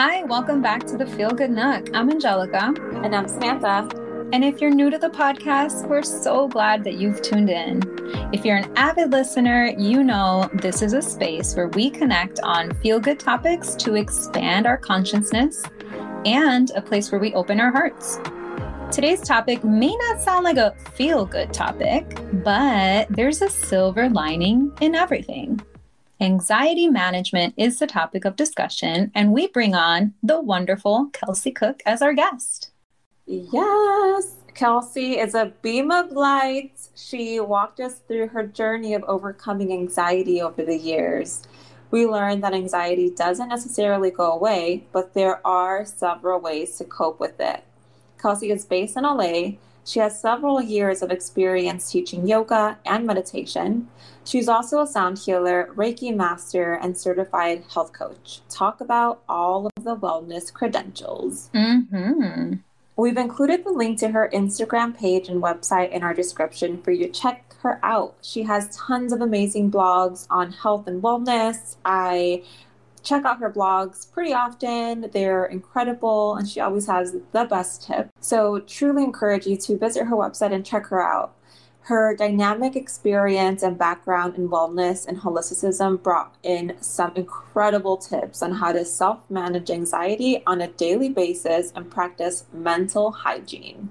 Hi, welcome back to the Feel Good Nook. I'm Angelica. And I'm Samantha. And if you're new to the podcast, we're so glad that you've tuned in. If you're an avid listener, you know this is a space where we connect on feel good topics to expand our consciousness and a place where we open our hearts. Today's topic may not sound like a feel good topic, but there's a silver lining in everything. Anxiety management is the topic of discussion, and we bring on the wonderful Kelsey Cook as our guest. Yes, Kelsey is a beam of light. She walked us through her journey of overcoming anxiety over the years. We learned that anxiety doesn't necessarily go away, but there are several ways to cope with it. Kelsey is based in LA. She has several years of experience teaching yoga and meditation. She's also a sound healer, Reiki master, and certified health coach. Talk about all of the wellness credentials. Mm-hmm. We've included the link to her Instagram page and website in our description for you to check her out. She has tons of amazing blogs on health and wellness. I check out her blogs pretty often. They're incredible and she always has the best tips. So, truly encourage you to visit her website and check her out. Her dynamic experience and background in wellness and holisticism brought in some incredible tips on how to self manage anxiety on a daily basis and practice mental hygiene.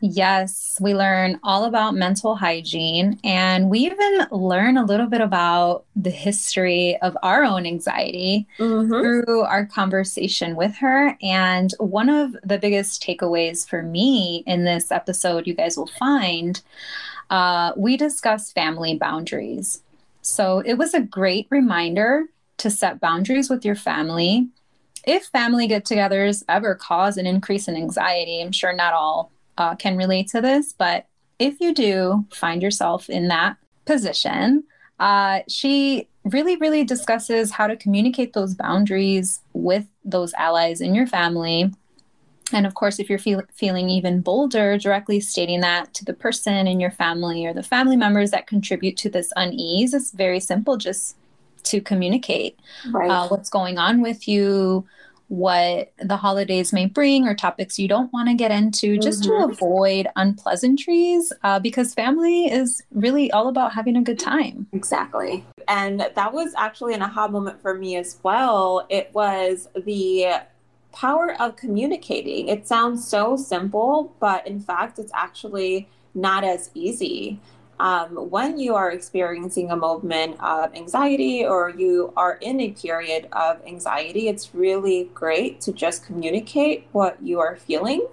Yes, we learn all about mental hygiene and we even learn a little bit about the history of our own anxiety mm-hmm. through our conversation with her. And one of the biggest takeaways for me in this episode, you guys will find, uh, we discuss family boundaries. So it was a great reminder to set boundaries with your family. If family get togethers ever cause an increase in anxiety, I'm sure not all uh, can relate to this, but if you do find yourself in that position, uh, she really, really discusses how to communicate those boundaries with those allies in your family. And of course, if you're feel- feeling even bolder, directly stating that to the person in your family or the family members that contribute to this unease, it's very simple just to communicate right. uh, what's going on with you, what the holidays may bring or topics you don't want to get into just mm-hmm. to avoid unpleasantries uh, because family is really all about having a good time. Exactly. And that was actually an aha moment for me as well. It was the power of communicating. It sounds so simple but in fact it's actually not as easy um, when you are experiencing a moment of anxiety or you are in a period of anxiety, it's really great to just communicate what you are feeling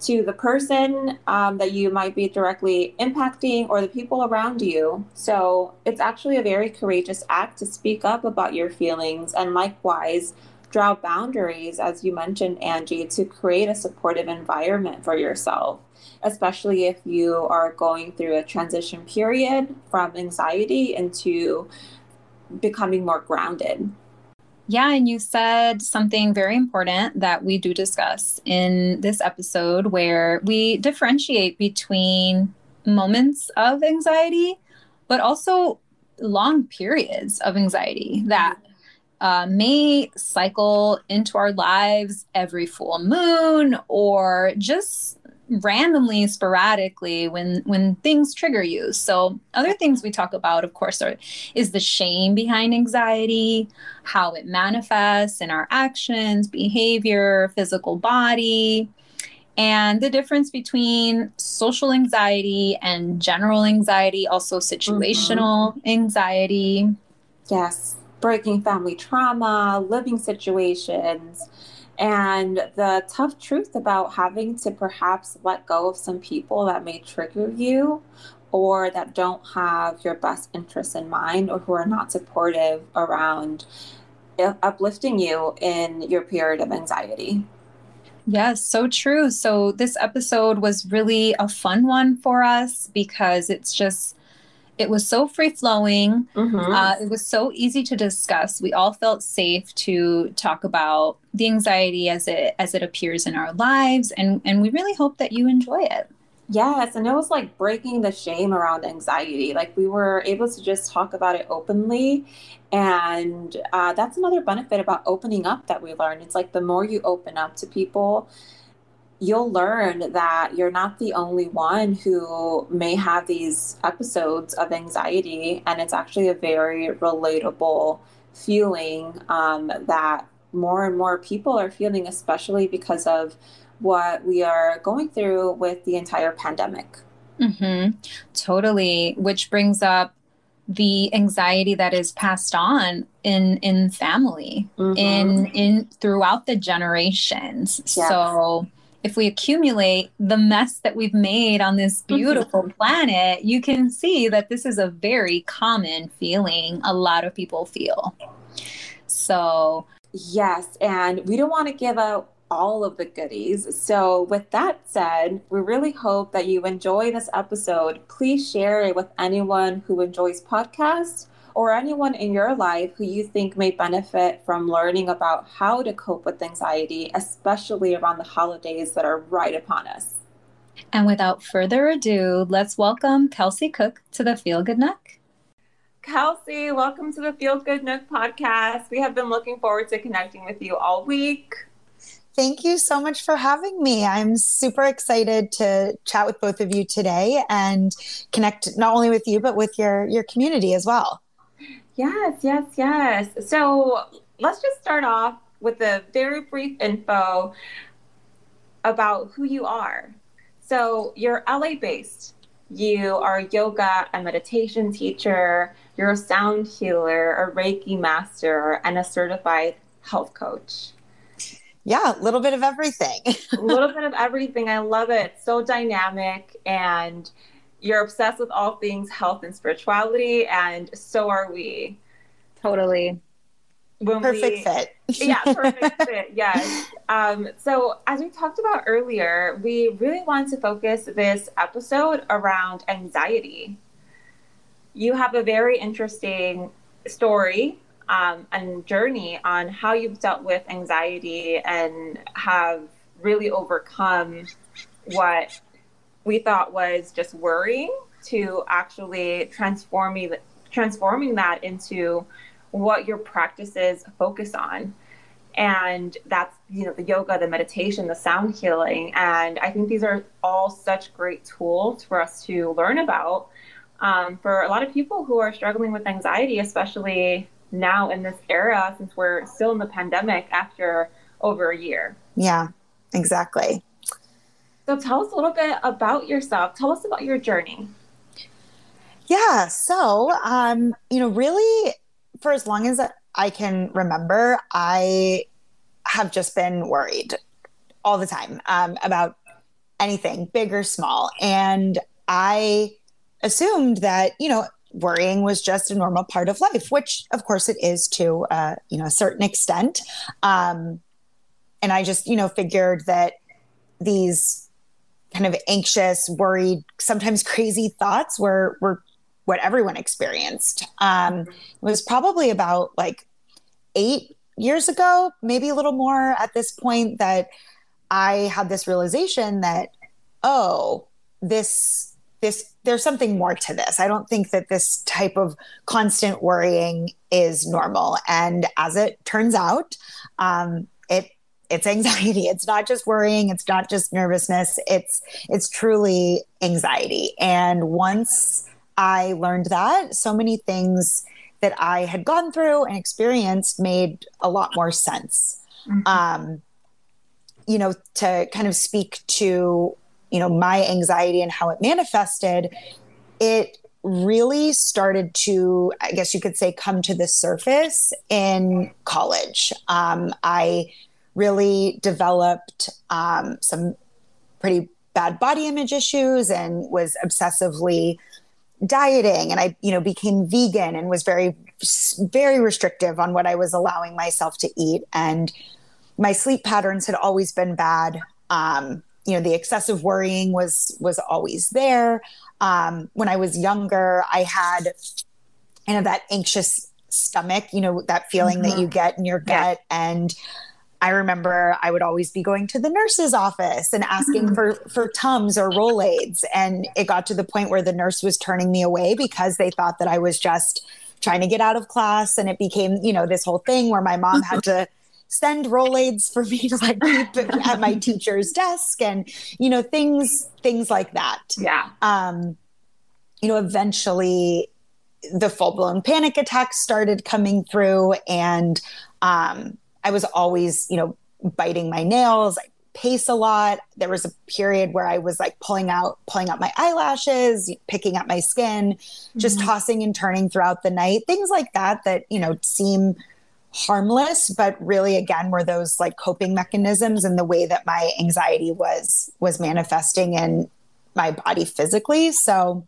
to the person um, that you might be directly impacting or the people around you. So it's actually a very courageous act to speak up about your feelings and likewise draw boundaries, as you mentioned, Angie, to create a supportive environment for yourself especially if you are going through a transition period from anxiety into becoming more grounded. Yeah, and you said something very important that we do discuss in this episode where we differentiate between moments of anxiety, but also long periods of anxiety that uh, may cycle into our lives every full moon or just randomly sporadically when when things trigger you so other things we talk about of course are is the shame behind anxiety how it manifests in our actions behavior physical body and the difference between social anxiety and general anxiety also situational mm-hmm. anxiety yes breaking family trauma living situations and the tough truth about having to perhaps let go of some people that may trigger you or that don't have your best interests in mind or who are not supportive around uh, uplifting you in your period of anxiety. Yes, so true. So, this episode was really a fun one for us because it's just it was so free flowing. Mm-hmm. Uh, it was so easy to discuss. We all felt safe to talk about the anxiety as it as it appears in our lives, and and we really hope that you enjoy it. Yes, and it was like breaking the shame around anxiety. Like we were able to just talk about it openly. And uh, that's another benefit about opening up that we learned. It's like the more you open up to people, you'll learn that you're not the only one who may have these episodes of anxiety. And it's actually a very relatable feeling um, that more and more people are feeling, especially because of what we are going through with the entire pandemic. Mm-hmm. Totally. Which brings up the anxiety that is passed on in in family mm-hmm. in in throughout the generations yes. so if we accumulate the mess that we've made on this mm-hmm. beautiful planet you can see that this is a very common feeling a lot of people feel so yes and we don't want to give out all of the goodies. So, with that said, we really hope that you enjoy this episode. Please share it with anyone who enjoys podcasts or anyone in your life who you think may benefit from learning about how to cope with anxiety, especially around the holidays that are right upon us. And without further ado, let's welcome Kelsey Cook to the Feel Good Nook. Kelsey, welcome to the Feel Good Nook podcast. We have been looking forward to connecting with you all week. Thank you so much for having me. I'm super excited to chat with both of you today and connect not only with you but with your your community as well. Yes, yes, yes. So, let's just start off with a very brief info about who you are. So, you're LA based. You are a yoga and meditation teacher, you're a sound healer, a Reiki master, and a certified health coach yeah, a little bit of everything. a little bit of everything. I love it. So dynamic and you're obsessed with all things health and spirituality and so are we. Totally. When perfect we, fit. yeah, perfect fit. Yes. Um, so as we talked about earlier, we really want to focus this episode around anxiety. You have a very interesting story um, and journey on how you've dealt with anxiety and have really overcome what we thought was just worrying to actually transforming transforming that into what your practices focus on and that's you know the yoga the meditation the sound healing and i think these are all such great tools for us to learn about um, for a lot of people who are struggling with anxiety especially now in this era since we're still in the pandemic after over a year. Yeah, exactly. So tell us a little bit about yourself. Tell us about your journey. Yeah, so um, you know, really for as long as I can remember, I have just been worried all the time um, about anything, big or small. And I assumed that, you know, worrying was just a normal part of life, which of course it is to uh, you know a certain extent. Um, and I just you know figured that these kind of anxious, worried, sometimes crazy thoughts were were what everyone experienced. Um, it was probably about like eight years ago, maybe a little more at this point, that I had this realization that oh, this this there's something more to this. I don't think that this type of constant worrying is normal. And as it turns out, um, it it's anxiety. It's not just worrying. It's not just nervousness. It's it's truly anxiety. And once I learned that, so many things that I had gone through and experienced made a lot more sense. Mm-hmm. Um, you know, to kind of speak to you know my anxiety and how it manifested it really started to i guess you could say come to the surface in college um, i really developed um, some pretty bad body image issues and was obsessively dieting. And i you know became vegan and was very very restrictive on what i was allowing myself to eat. And my sleep patterns had always been bad. Um, you know the excessive worrying was was always there. Um, when i was younger i had kind of that anxious stomach you know that feeling mm-hmm. that you get in your gut. Yeah. and I remember I would always be going to the nurse's office and asking mm-hmm. for for Tums or Rolaids, and it got to the point where the nurse was turning me away because they thought that I was just trying to get out of class, and it became you know this whole thing where my mom had to send Rolaids for me to like keep at my teacher's desk, and you know things things like that. Yeah. Um, you know, eventually the full blown panic attacks started coming through, and um I was always, you know, biting my nails. I pace a lot. There was a period where I was like pulling out, pulling out my eyelashes, picking at my skin, mm-hmm. just tossing and turning throughout the night. Things like that that, you know, seem harmless, but really again were those like coping mechanisms and the way that my anxiety was was manifesting in my body physically. So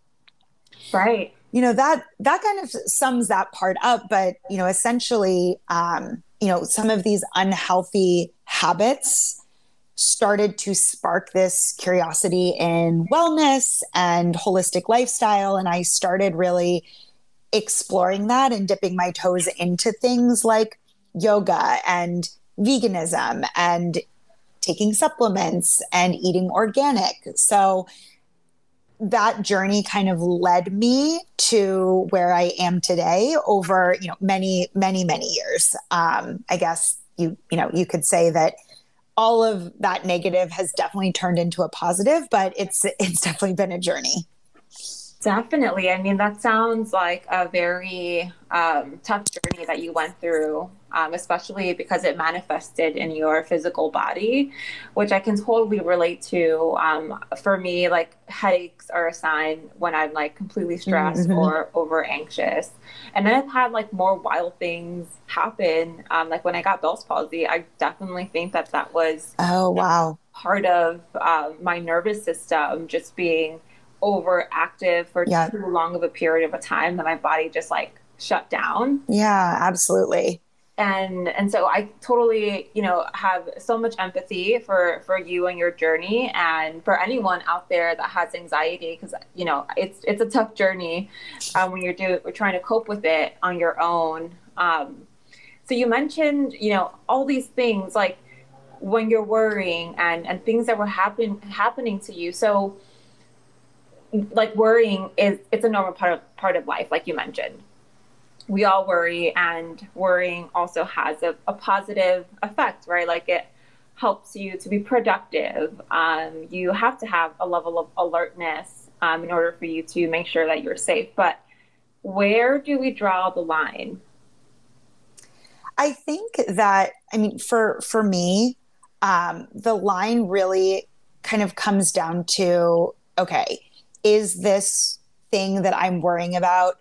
Right. You know, that that kind of sums that part up. But, you know, essentially, um, you know, some of these unhealthy habits started to spark this curiosity in wellness and holistic lifestyle. And I started really exploring that and dipping my toes into things like yoga and veganism and taking supplements and eating organic. So that journey kind of led me to where I am today over, you know, many, many, many years. Um, I guess you, you know, you could say that all of that negative has definitely turned into a positive, but it's it's definitely been a journey. Definitely. I mean, that sounds like a very um, tough journey that you went through, um, especially because it manifested in your physical body, which I can totally relate to. Um, for me, like headaches are a sign when I'm like completely stressed mm-hmm. or over anxious. And then I've had like more wild things happen. Um, like when I got Bell's palsy, I definitely think that that was. Oh, wow. Part of uh, my nervous system just being overactive for yeah. too long of a period of a time that my body just like shut down. Yeah, absolutely. And and so I totally, you know, have so much empathy for for you and your journey and for anyone out there that has anxiety because you know, it's it's a tough journey um, when you're doing we're trying to cope with it on your own. Um, so you mentioned, you know, all these things like when you're worrying and and things that were happen happening to you. So like worrying is it's a normal part of part of life like you mentioned we all worry and worrying also has a, a positive effect right? Like it helps you to be productive. Um, you have to have a level of alertness um, in order for you to make sure that you're safe. But where do we draw the line? I think that i mean for for me um, the line really kind of comes down to okay is this thing that I'm worrying about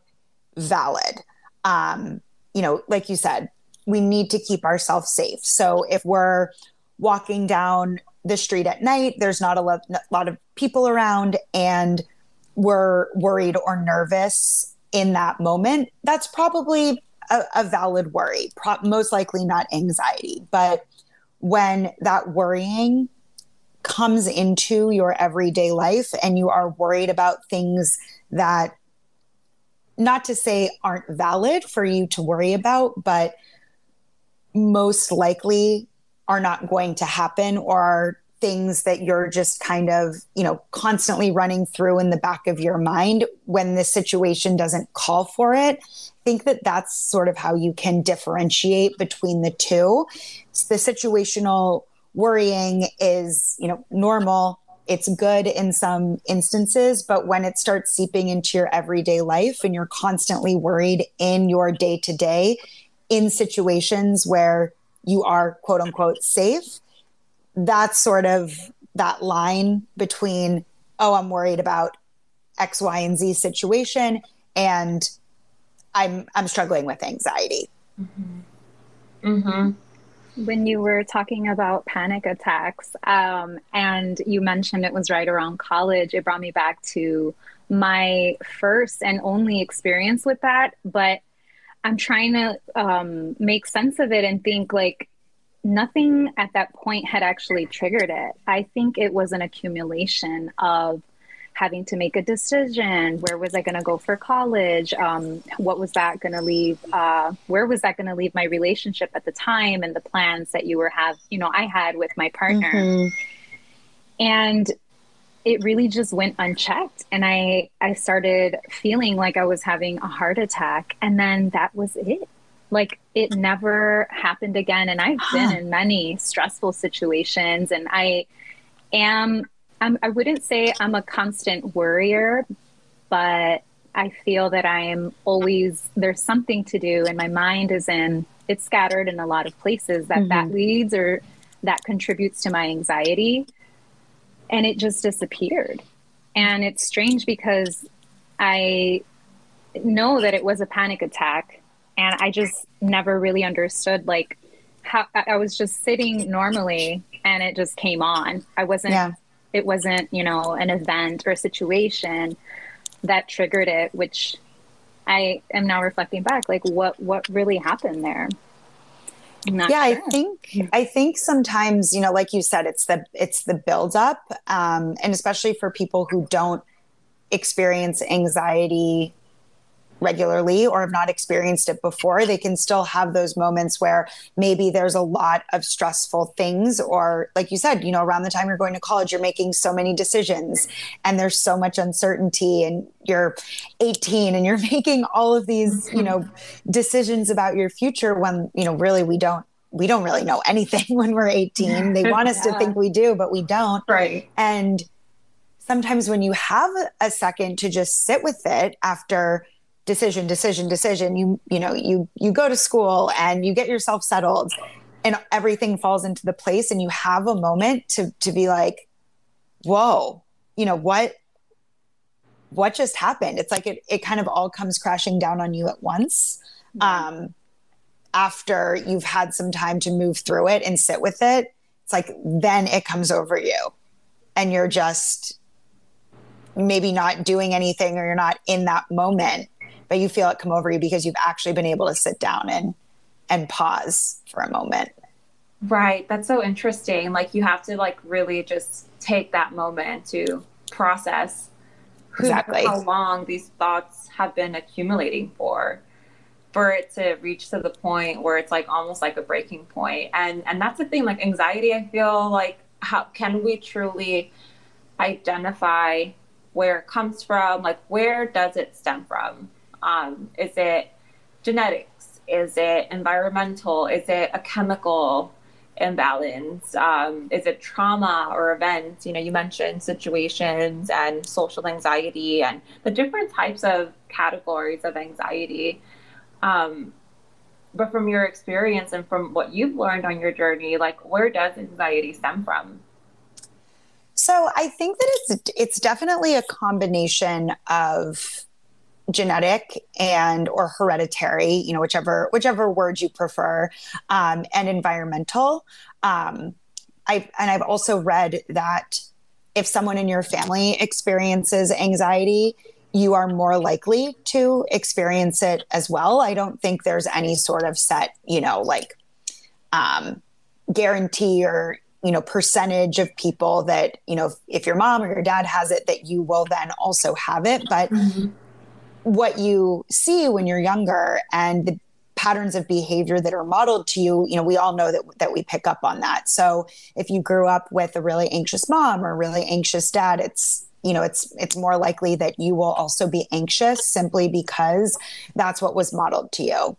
valid? Um, you know, like you said, we need to keep ourselves safe. So if we're walking down the street at night, there's not a lo- lot of people around, and we're worried or nervous in that moment, that's probably a, a valid worry, Pro- most likely not anxiety. But when that worrying comes into your everyday life and you are worried about things that not to say aren't valid for you to worry about but most likely are not going to happen or are things that you're just kind of you know constantly running through in the back of your mind when the situation doesn't call for it I think that that's sort of how you can differentiate between the two the situational worrying is, you know, normal. It's good in some instances, but when it starts seeping into your everyday life and you're constantly worried in your day to day in situations where you are quote unquote safe, that's sort of that line between, oh, I'm worried about X, Y, and Z situation and I'm I'm struggling with anxiety. Mm-hmm. Mm-hmm when you were talking about panic attacks um, and you mentioned it was right around college, it brought me back to my first and only experience with that. But I'm trying to um, make sense of it and think like nothing at that point had actually triggered it. I think it was an accumulation of having to make a decision. Where was I going to go for college? Um, what was that going to leave? Uh, where was that going to leave my relationship at the time and the plans that you were have, you know, I had with my partner. Mm-hmm. And it really just went unchecked and I I started feeling like I was having a heart attack and then that was it. Like it never happened again and I've been in many stressful situations and I am I'm, I wouldn't say I'm a constant worrier, but I feel that I am always there's something to do, and my mind is in it's scattered in a lot of places that mm-hmm. that leads or that contributes to my anxiety, and it just disappeared. And it's strange because I know that it was a panic attack, and I just never really understood like how I was just sitting normally and it just came on. I wasn't yeah it wasn't you know an event or a situation that triggered it which i am now reflecting back like what what really happened there yeah sure. i think i think sometimes you know like you said it's the it's the buildup um, and especially for people who don't experience anxiety regularly or have not experienced it before, they can still have those moments where maybe there's a lot of stressful things, or like you said, you know, around the time you're going to college, you're making so many decisions and there's so much uncertainty, and you're 18 and you're making all of these, you know, mm-hmm. decisions about your future when, you know, really we don't we don't really know anything when we're 18. They want us yeah. to think we do, but we don't. Right. And sometimes when you have a second to just sit with it after decision decision decision. You you know you you go to school and you get yourself settled and everything falls into the place and you have a moment to to be like whoa you know what what just happened? It's like it, it kind of all comes crashing down on you at once um after you've had some time to move through it and sit with it. It's like then it comes over you and you're just maybe not doing anything or you're not in that moment but you feel it come over you because you've actually been able to sit down and and pause for a moment. Right. That's so interesting. Like you have to like really just take that moment to process exactly. how long these thoughts have been accumulating for for it to reach to the point where it's like almost like a breaking point. And and that's the thing like anxiety i feel like how can we truly identify where it comes from? Like where does it stem from um, is it genetics? Is it environmental? Is it a chemical imbalance? Um, is it trauma or events? You know, you mentioned situations and social anxiety and the different types of categories of anxiety. Um, but from your experience and from what you've learned on your journey, like where does anxiety stem from? So I think that it's it's definitely a combination of genetic and or hereditary you know whichever whichever word you prefer um, and environmental. Um, i and i've also read that if someone in your family experiences anxiety you are more likely to experience it as well. I don't think there's any sort of set you know like um, guarantee or you know percentage of people that you know if, if, your mom or your dad has it that you will then also have it. But mm-hmm what you see when you're younger and the patterns of behavior that are modeled to you you know we all know that that we pick up on that. So if you grew up with a really anxious mom or a really anxious dad it's you know it's it's more likely that you will also be anxious simply because that's what was modeled to you.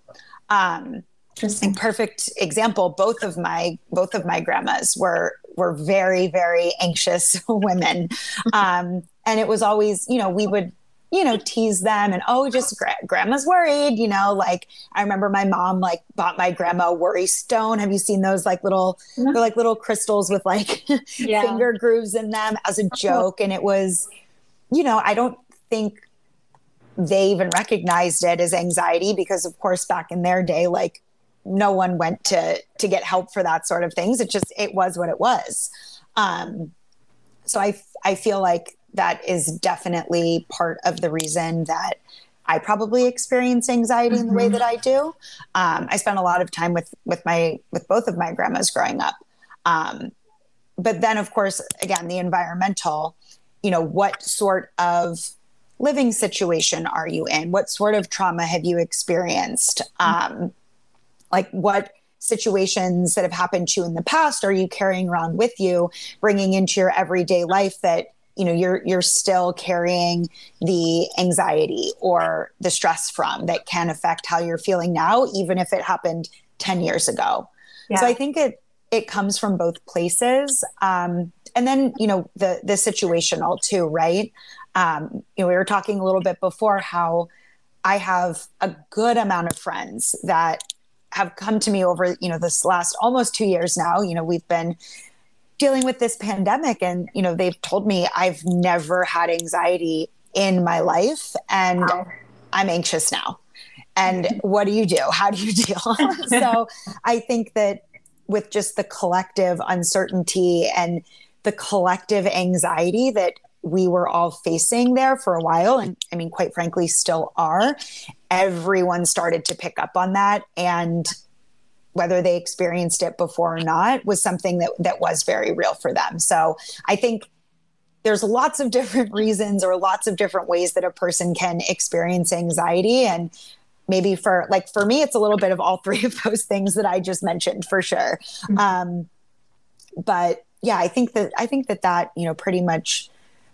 Um Interesting. perfect example both of my both of my grandmas were were very very anxious women. Um and it was always you know we would you know, tease them and, oh, just gra- grandma's worried, you know, like I remember my mom like bought my grandma worry stone. Have you seen those like little, they're like little crystals with like yeah. finger grooves in them as a joke. And it was, you know, I don't think they even recognized it as anxiety because of course back in their day, like no one went to, to get help for that sort of things. It just, it was what it was. Um, so I, I feel like that is definitely part of the reason that I probably experience anxiety in the way mm-hmm. that I do. Um, I spent a lot of time with with my with both of my grandmas growing up, um, but then of course again the environmental you know, what sort of living situation are you in? What sort of trauma have you experienced? Um, like what situations that have happened to you in the past are you carrying around with you, bringing into your everyday life that you know you're you're still carrying the anxiety or the stress from that can affect how you're feeling now even if it happened 10 years ago. Yeah. so i think it it comes from both places. Um, and then you know the the situational too right? Um, you know we were talking a little bit before how i have a good amount of friends that have come to me over you know this last almost two years now. You know we've been dealing with this pandemic and you know they've told me i've never had anxiety in my life and wow. i'm anxious now. And what do you do? How do you deal? So i think that with just the collective uncertainty and the collective anxiety that we were all facing there for a while and i mean quite frankly still are everyone started to pick up on that. And whether they experienced it before or not was something that that was very real for them. So i think there's lots of different reasons or lots of different ways that a person can experience anxiety. And maybe for like for me it's a little bit of all three of those things that i just mentioned for sure. Mm-hmm. um, but yeah i think that i think that that you know pretty much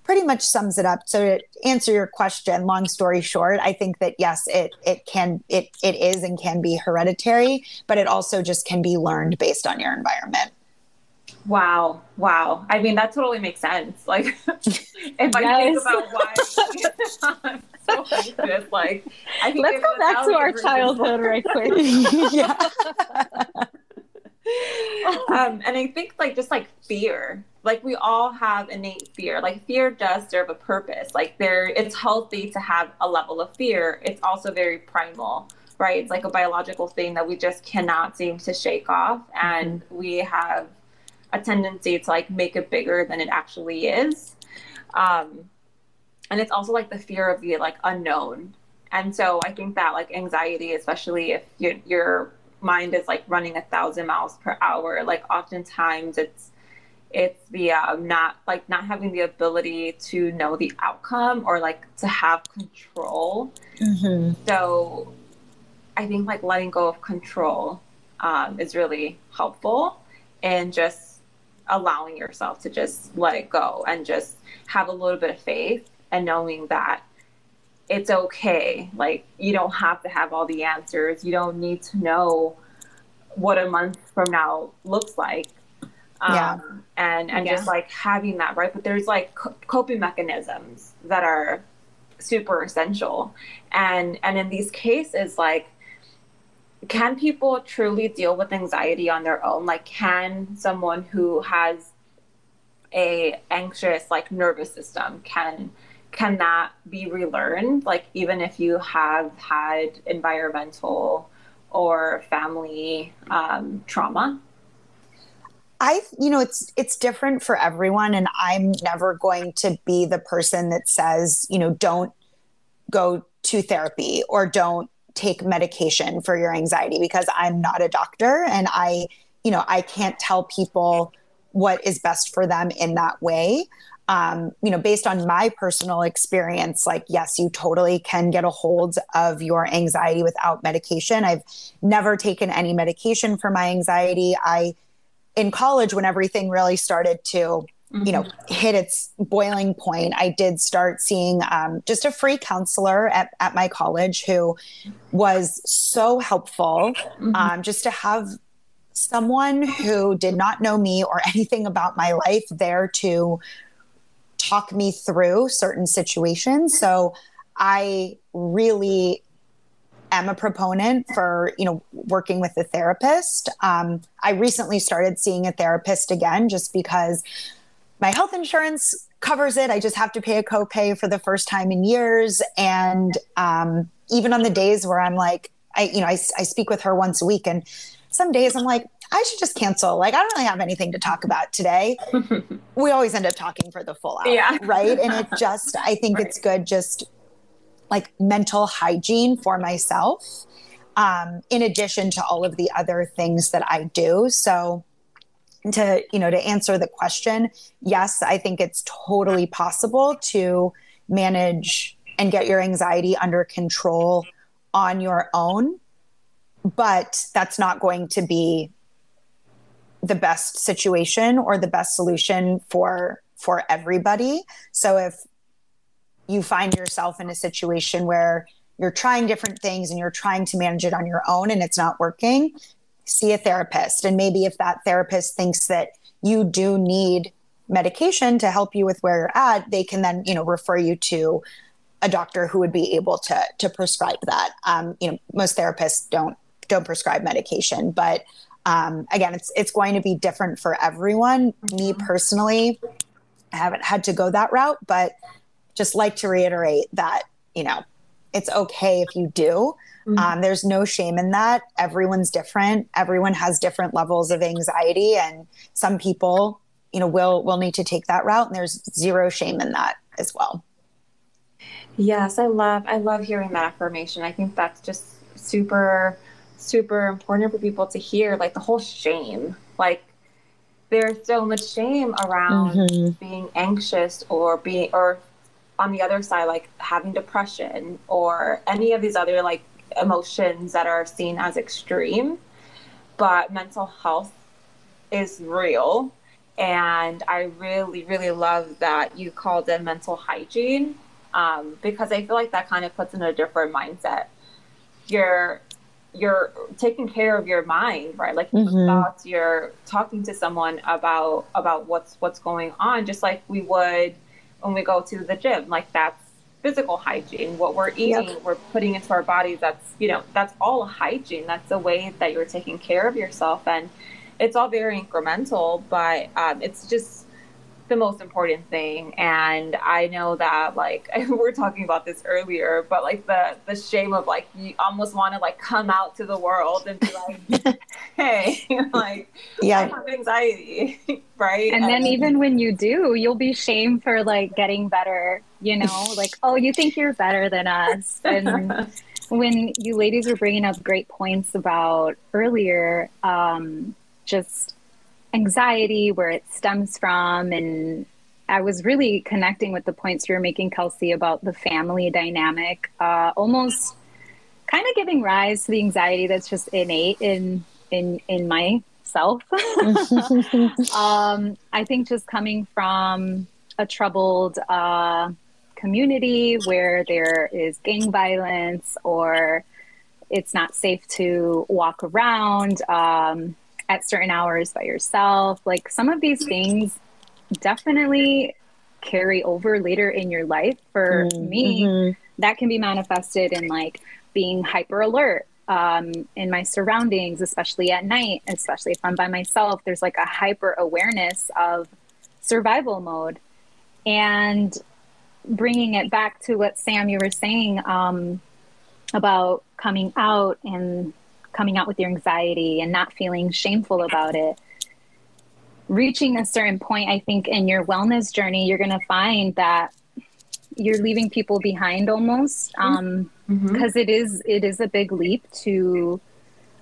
pretty much sums it up. So to answer your question, long story short, I think that yes, it it can it it is and can be hereditary, but it also just can be learned based on your environment. Wow. Wow. I mean, that totally makes sense. Like, if I think about why I'm so anxious, like, I think let's go back to our childhood right quick. yeah. um, and I think, like, just like fear, like we all have innate fear. Like fear does serve a purpose. Like there it's healthy to have a level of fear. It's also very primal right? It's like a biological thing that we just cannot seem to shake off. And mm-hmm. we have a tendency to like make it bigger than it actually is. Um and it's also like the fear of the like unknown. And so i think that like anxiety especially if your, your mind is like running a thousand miles per hour like oftentimes it's it's the um, not like not having the ability to know the outcome or like to have control. Mm-hmm. so i think like letting go of control um, is really helpful and just allowing yourself to just let it go and just have a little bit of faith and knowing that it's okay. Like you don't have to have all the answers. You don't need to know what a month from now looks like um, yeah. and and yeah. just like having that right but there's like co- coping mechanisms that are super essential and and in these cases like can people truly deal with anxiety on their own like can someone who has a anxious like nervous system can can that be relearned like even if you have had environmental or family um, trauma I, you know, it's it's different for everyone, and I'm never going to be the person that says, you know, don't go to therapy or don't take medication for your anxiety because I'm not a doctor, and I, you know, I can't tell people what is best for them in that way. Um, you know, based on my personal experience, like, yes, you totally can get a hold of your anxiety without medication. I've never taken any medication for my anxiety. I in college when everything really started to you know mm-hmm. hit its boiling point i did start seeing um, just a free counselor at, at my college who was so helpful mm-hmm. um, just to have someone who did not know me or anything about my life there to talk me through certain situations so i really am a proponent for you know working with a therapist um, i recently started seeing a therapist again just because my health insurance covers it i just have to pay a copay for the first time in years and um, even on the days where i'm like i you know I, I speak with her once a week and some days i'm like I should just cancel. Like, I don't really have anything to talk about today. we always end up talking for the full hour. Yeah. Right. And it just, I think right. it's good just like mental hygiene for myself um, in addition to all of the other things that I do. So to you know to answer the question yes i think it's totally possible to manage and get your anxiety under control on your own but that's not going to be the best situation or the best solution for for everybody so if you find yourself in a situation where you're trying different things and you're trying to manage it on your own and it's not working see a therapist. And maybe if that therapist thinks that you do need medication to help you with where you're at, they can then, you know, refer you to a doctor who would be able to to prescribe that. Um, you know, most therapists don't don't prescribe medication, but um, again, it's it's going to be different for everyone. Me personally, I haven't had to go that route, but just like to reiterate that you know it's okay if you do. Mm-hmm. Um, there's no shame in that. Everyone's different. Everyone has different levels of anxiety, and some people, you know, will will need to take that route. And there's zero shame in that as well. Yes, I love I love hearing that affirmation. I think that's just super super important for people to hear. Like the whole shame, like there's so much shame around mm-hmm. being anxious or being or on the other side like having depression or any of these other like emotions that are seen as extreme, but mental health is real. And I really, really love that you called it mental hygiene um, because I feel like that kind of puts in a different mindset. You're you're taking care of your mind, right? Like mm-hmm. thoughts, you're talking to someone about about what's what's going on, just like we would when we go to the gym. Like that's physical hygiene, what we're eating, yep. we're putting into our bodies. That's, you know, that's all hygiene. That's a way that you're taking care of yourself. And it's all very incremental, but um, it's just the most important thing. And i know that like we were talking about this earlier but like the the shame of like you almost want to like come out to the world and be like hey like yeah. i have anxiety right? And, and then even when you do you'll be shamed for like getting better you know? Like oh you think you're better than us. And when you ladies were bringing up great points about earlier um just anxiety, where it stems from. And I was really connecting with the points you were making, Kelsey, about the family dynamic, uh, almost kind of giving rise to the anxiety that's just innate in in in myself. um, I think just coming from a troubled uh, community where there is gang violence or it's not safe to walk around. Um, at certain hours by yourself. Like some of these things definitely carry over later in your life. For mm, me, mm-hmm. that can be manifested in like being hyper alert um, in my surroundings, especially at night, especially if I'm by myself. There's like a hyper awareness of survival mode. And bringing it back to what Sam, you were saying um, about coming out and coming out with your anxiety and not feeling shameful about it. Reaching a certain point, I think, in your wellness journey, you're going to find that you're leaving people behind almost because um, mm-hmm. it is it is a big leap to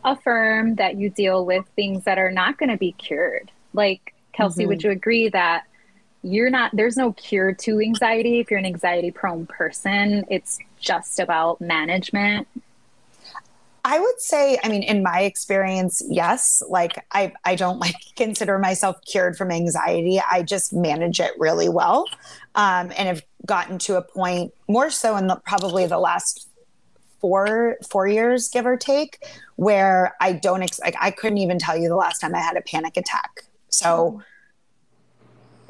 affirm that you deal with things that are not going to be cured. Like Kelsey, mm-hmm. would you agree that you're not there's no cure to anxiety if you're an anxiety prone person? It's just about management I would say, I mean, in my experience, yes. Like I, I don't like consider myself cured from anxiety. I just manage it really well, um, and have gotten to a point more so in the, probably the last four four years, give or take, where I don't ex- like I couldn't even tell you the last time I had a panic attack. So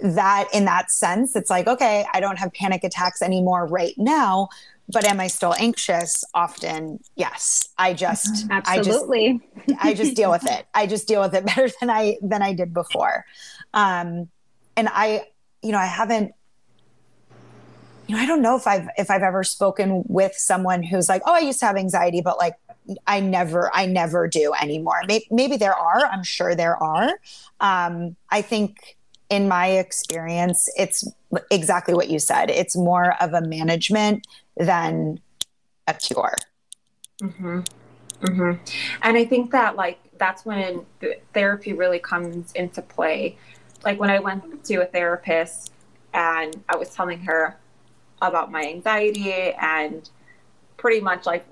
that in that sense, it's like okay, I don't have panic attacks anymore right now, but am I still anxious? Often, yes. I just, absolutely. I just, I just deal with it. I just deal with it better than I than I did before. Um, and I, you know, I haven't. You know, I don't know if I've if I've ever spoken with someone who's like, oh, I used to have anxiety, but like I never, I never do anymore. Maybe, maybe there are. I'm sure there are. Um, I think in my experience, it's exactly what you said. It's more of a management than a cure. Mm-hmm. Mm-hmm. And I think that like that's when therapy really comes into play. Like when I went to a therapist and I was telling her about my anxiety and pretty much like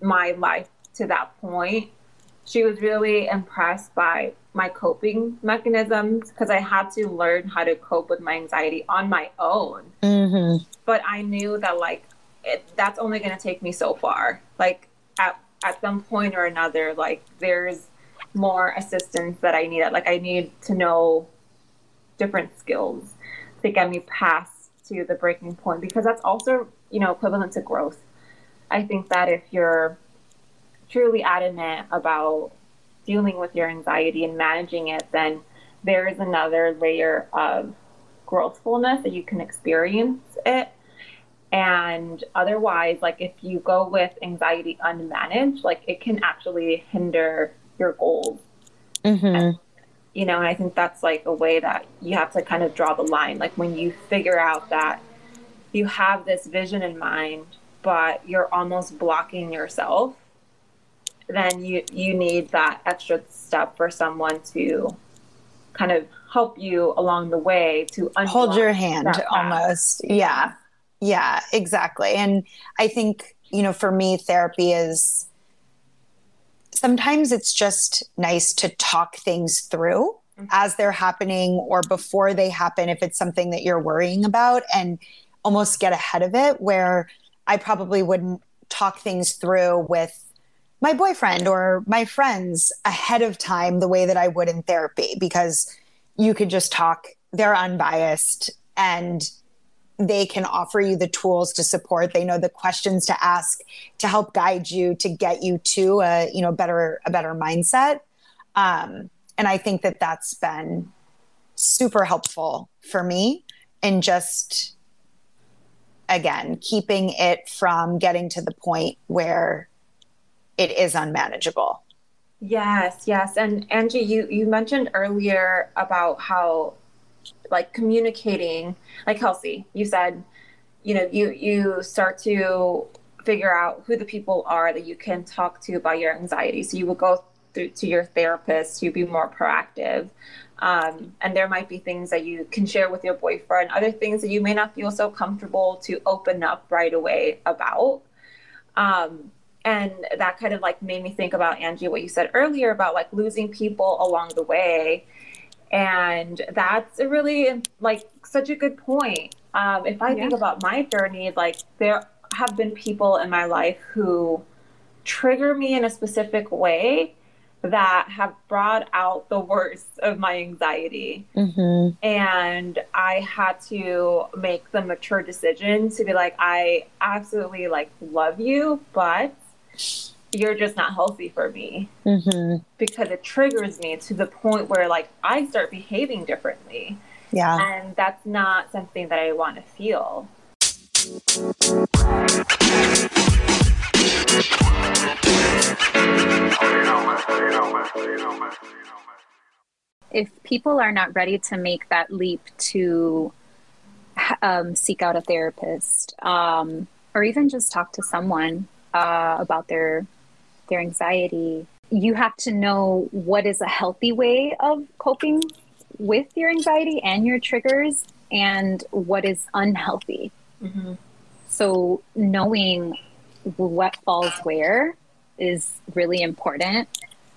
my life to that point, she was really impressed by my coping mechanisms because I had to learn how to cope with my anxiety on my own. Mm-hmm. But I knew that like it, that's only going to take me so far. Like at at some point or another, like there's more assistance that I needed. Like I need to know different skills to get me past to the breaking point because that's also, you know, equivalent to growth. I think that if you're truly adamant about dealing with your anxiety and managing it, then there is another layer of growthfulness that you can experience it. And otherwise, like if you go with anxiety unmanaged, like it can actually hinder your goals. Mm-hmm. And, you know, and I think that's like a way that you have to kind of draw the line. Like when you figure out that you have this vision in mind, but you're almost blocking yourself, then you you need that extra step for someone to kind of help you along the way to hold your hand almost. Yeah. Yeah, exactly. And I think, you know, for me therapy is sometimes it's just nice to talk things through mm-hmm. as they're happening or before they happen if it's something that you're worrying about and almost get ahead of it where I probably wouldn't talk things through with my boyfriend or my friends ahead of time the way that I would in therapy because you could just talk they're unbiased and they can offer you the tools to support. They know the questions to ask to help guide you to get you to a you know better a better mindset. Um, and i think that that's been super helpful for me in just again keeping it from getting to the point where it is unmanageable. Yes yes. And angie you you mentioned earlier about how like communicating like kelsey you said you know you you start to figure out who the people are that you can talk to about your anxiety. So you will go through to your therapist to be more proactive. Um, and there might be things that you can share with your boyfriend other things that you may not feel so comfortable to open up right away about. Um, and that kind of like made me think about angie what you said earlier about like losing people along the way and that's a really like such a good point um, if i yeah. think about my journey like there have been people in my life who trigger me in a specific way that have brought out the worst of my anxiety. Mm-hmm. And I had to make the mature decision to be like, I absolutely like love you, but you're just not healthy for me mm-hmm. because it triggers me to the point where like I start behaving differently. Yeah. And that's not something that I want to feel. If people are not ready to make that leap to um, seek out a therapist um, or even just talk to someone uh, about their their anxiety, you have to know what is a healthy way of coping with your anxiety and your triggers and what is unhealthy. Mm-hmm. So, knowing what falls where is really important.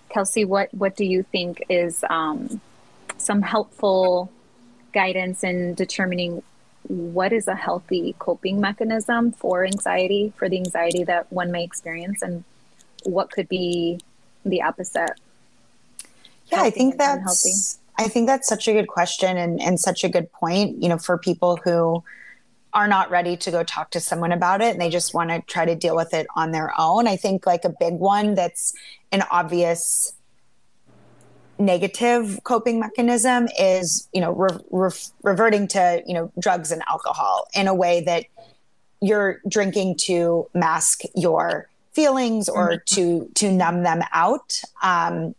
Kelsey, what, what do you think is um, some helpful guidance in determining what is a healthy coping mechanism for anxiety, for the anxiety that one may experience, and what could be the opposite? Yeah, I think that's unhealthy? I think that's such a good question and, and such a good point, you know, for people who are not ready to go talk to someone about it and they just want to try to deal with it on their own. I think like a big one that's an obvious negative coping mechanism is, you know, re- re- reverting to, you know, drugs and alcohol in a way that you're drinking to mask your feelings or mm-hmm. to to numb them out um,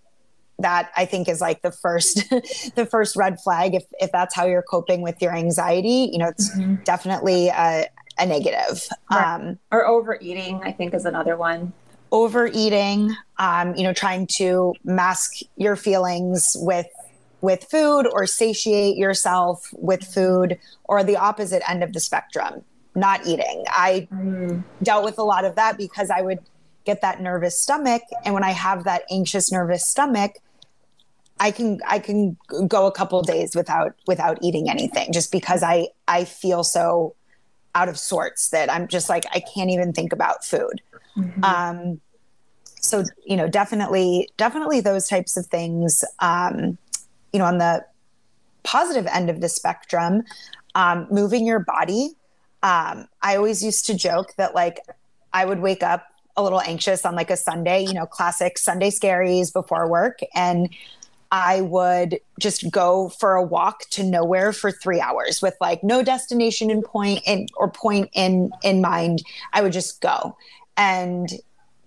that i think is like the first the first red flag if if that's how you're coping with your anxiety you know it's mm-hmm. definitely a, a negative right. um, or overeating i think is another one overeating, um, you know, trying to mask your feelings with with food or satiate yourself with food or the opposite end of the spectrum not eating. I mm. dealt with a lot of that because i would get that nervous stomach. And when i have that anxious nervous stomach i can i can go a couple days without without eating anything just because i i feel so out of sorts that i'm just like i can't even think about food mm-hmm. um so you know definitely definitely those types of things um you know on the positive end of the spectrum um moving your body um i always used to joke that like i would wake up a little anxious on like a sunday you know classic sunday scaries before work and I would just go for a walk to nowhere for three hours with like no destination in point in or point in in mind. I would just go. And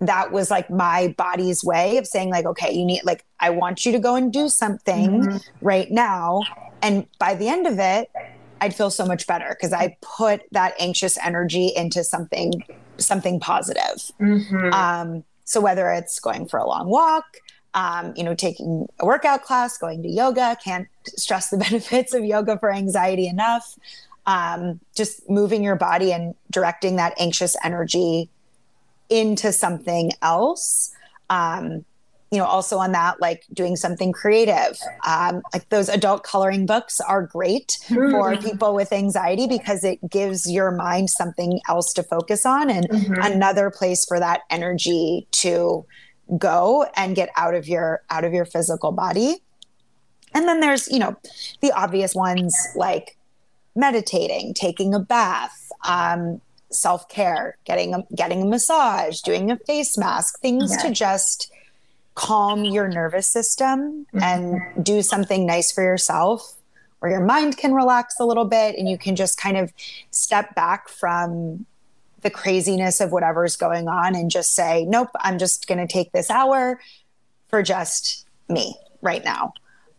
that was like my body's way of saying like okay you need like i want you to go and do something mm-hmm. right now and by the end of it i'd feel so much better because i put that anxious energy into something something positive mm-hmm. um, so whether it's going for a long walk um, you know taking a workout class going to yoga can't stress the benefits of yoga for anxiety enough um, just moving your body and directing that anxious energy into something else. Um, you know, also on that, like doing something creative. Um, like those adult coloring books are great mm-hmm. for people with anxiety because it gives your mind something else to focus on and mm-hmm. another place for that energy to go and get out of your out of your physical body. And then there's, you know, the obvious ones like meditating, taking a bath, um, self care, getting a, getting a massage, doing a face mask, things to just calm your nervous system mm-hmm. and do something nice for yourself where your mind can relax a little bit and you can just kind of step back from the craziness of whatever's going on and just say, nope, I'm just going to take this hour for just me right now.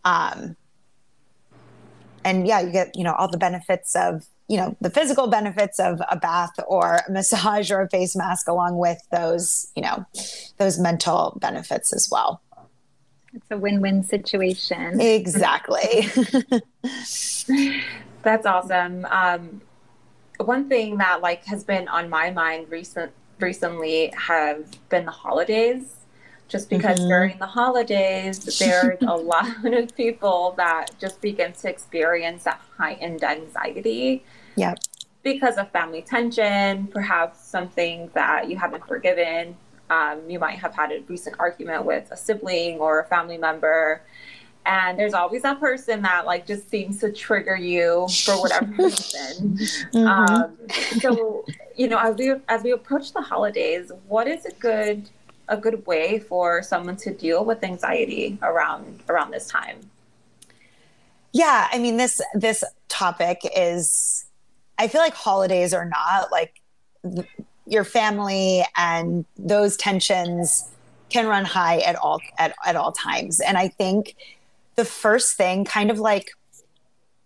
Um, and yeah, you get, you know, all the benefits of you know the physical benefits of a bath or a massage or a face mask along with those you know those mental benefits as well. It's a win-win situation. Exactly. That's awesome. Um, one thing that like has been on my mind recent recently have been the holidays. Just because mm-hmm. during the holidays there's a lot of people that just begin to experience that heightened anxiety yeah because of family tension perhaps something that you haven't forgiven um, you might have had a recent argument with a sibling or a family member. And there's always that person that like just seems to trigger you for whatever reason. Mm-hmm. um, so you know as we as we approach the holidays what is a good a good way for someone to deal with anxiety around around this time? Yeah i mean this this topic is i feel like holidays are not like your family and those tensions can run high at all at, at all times. And i think the first thing kind of like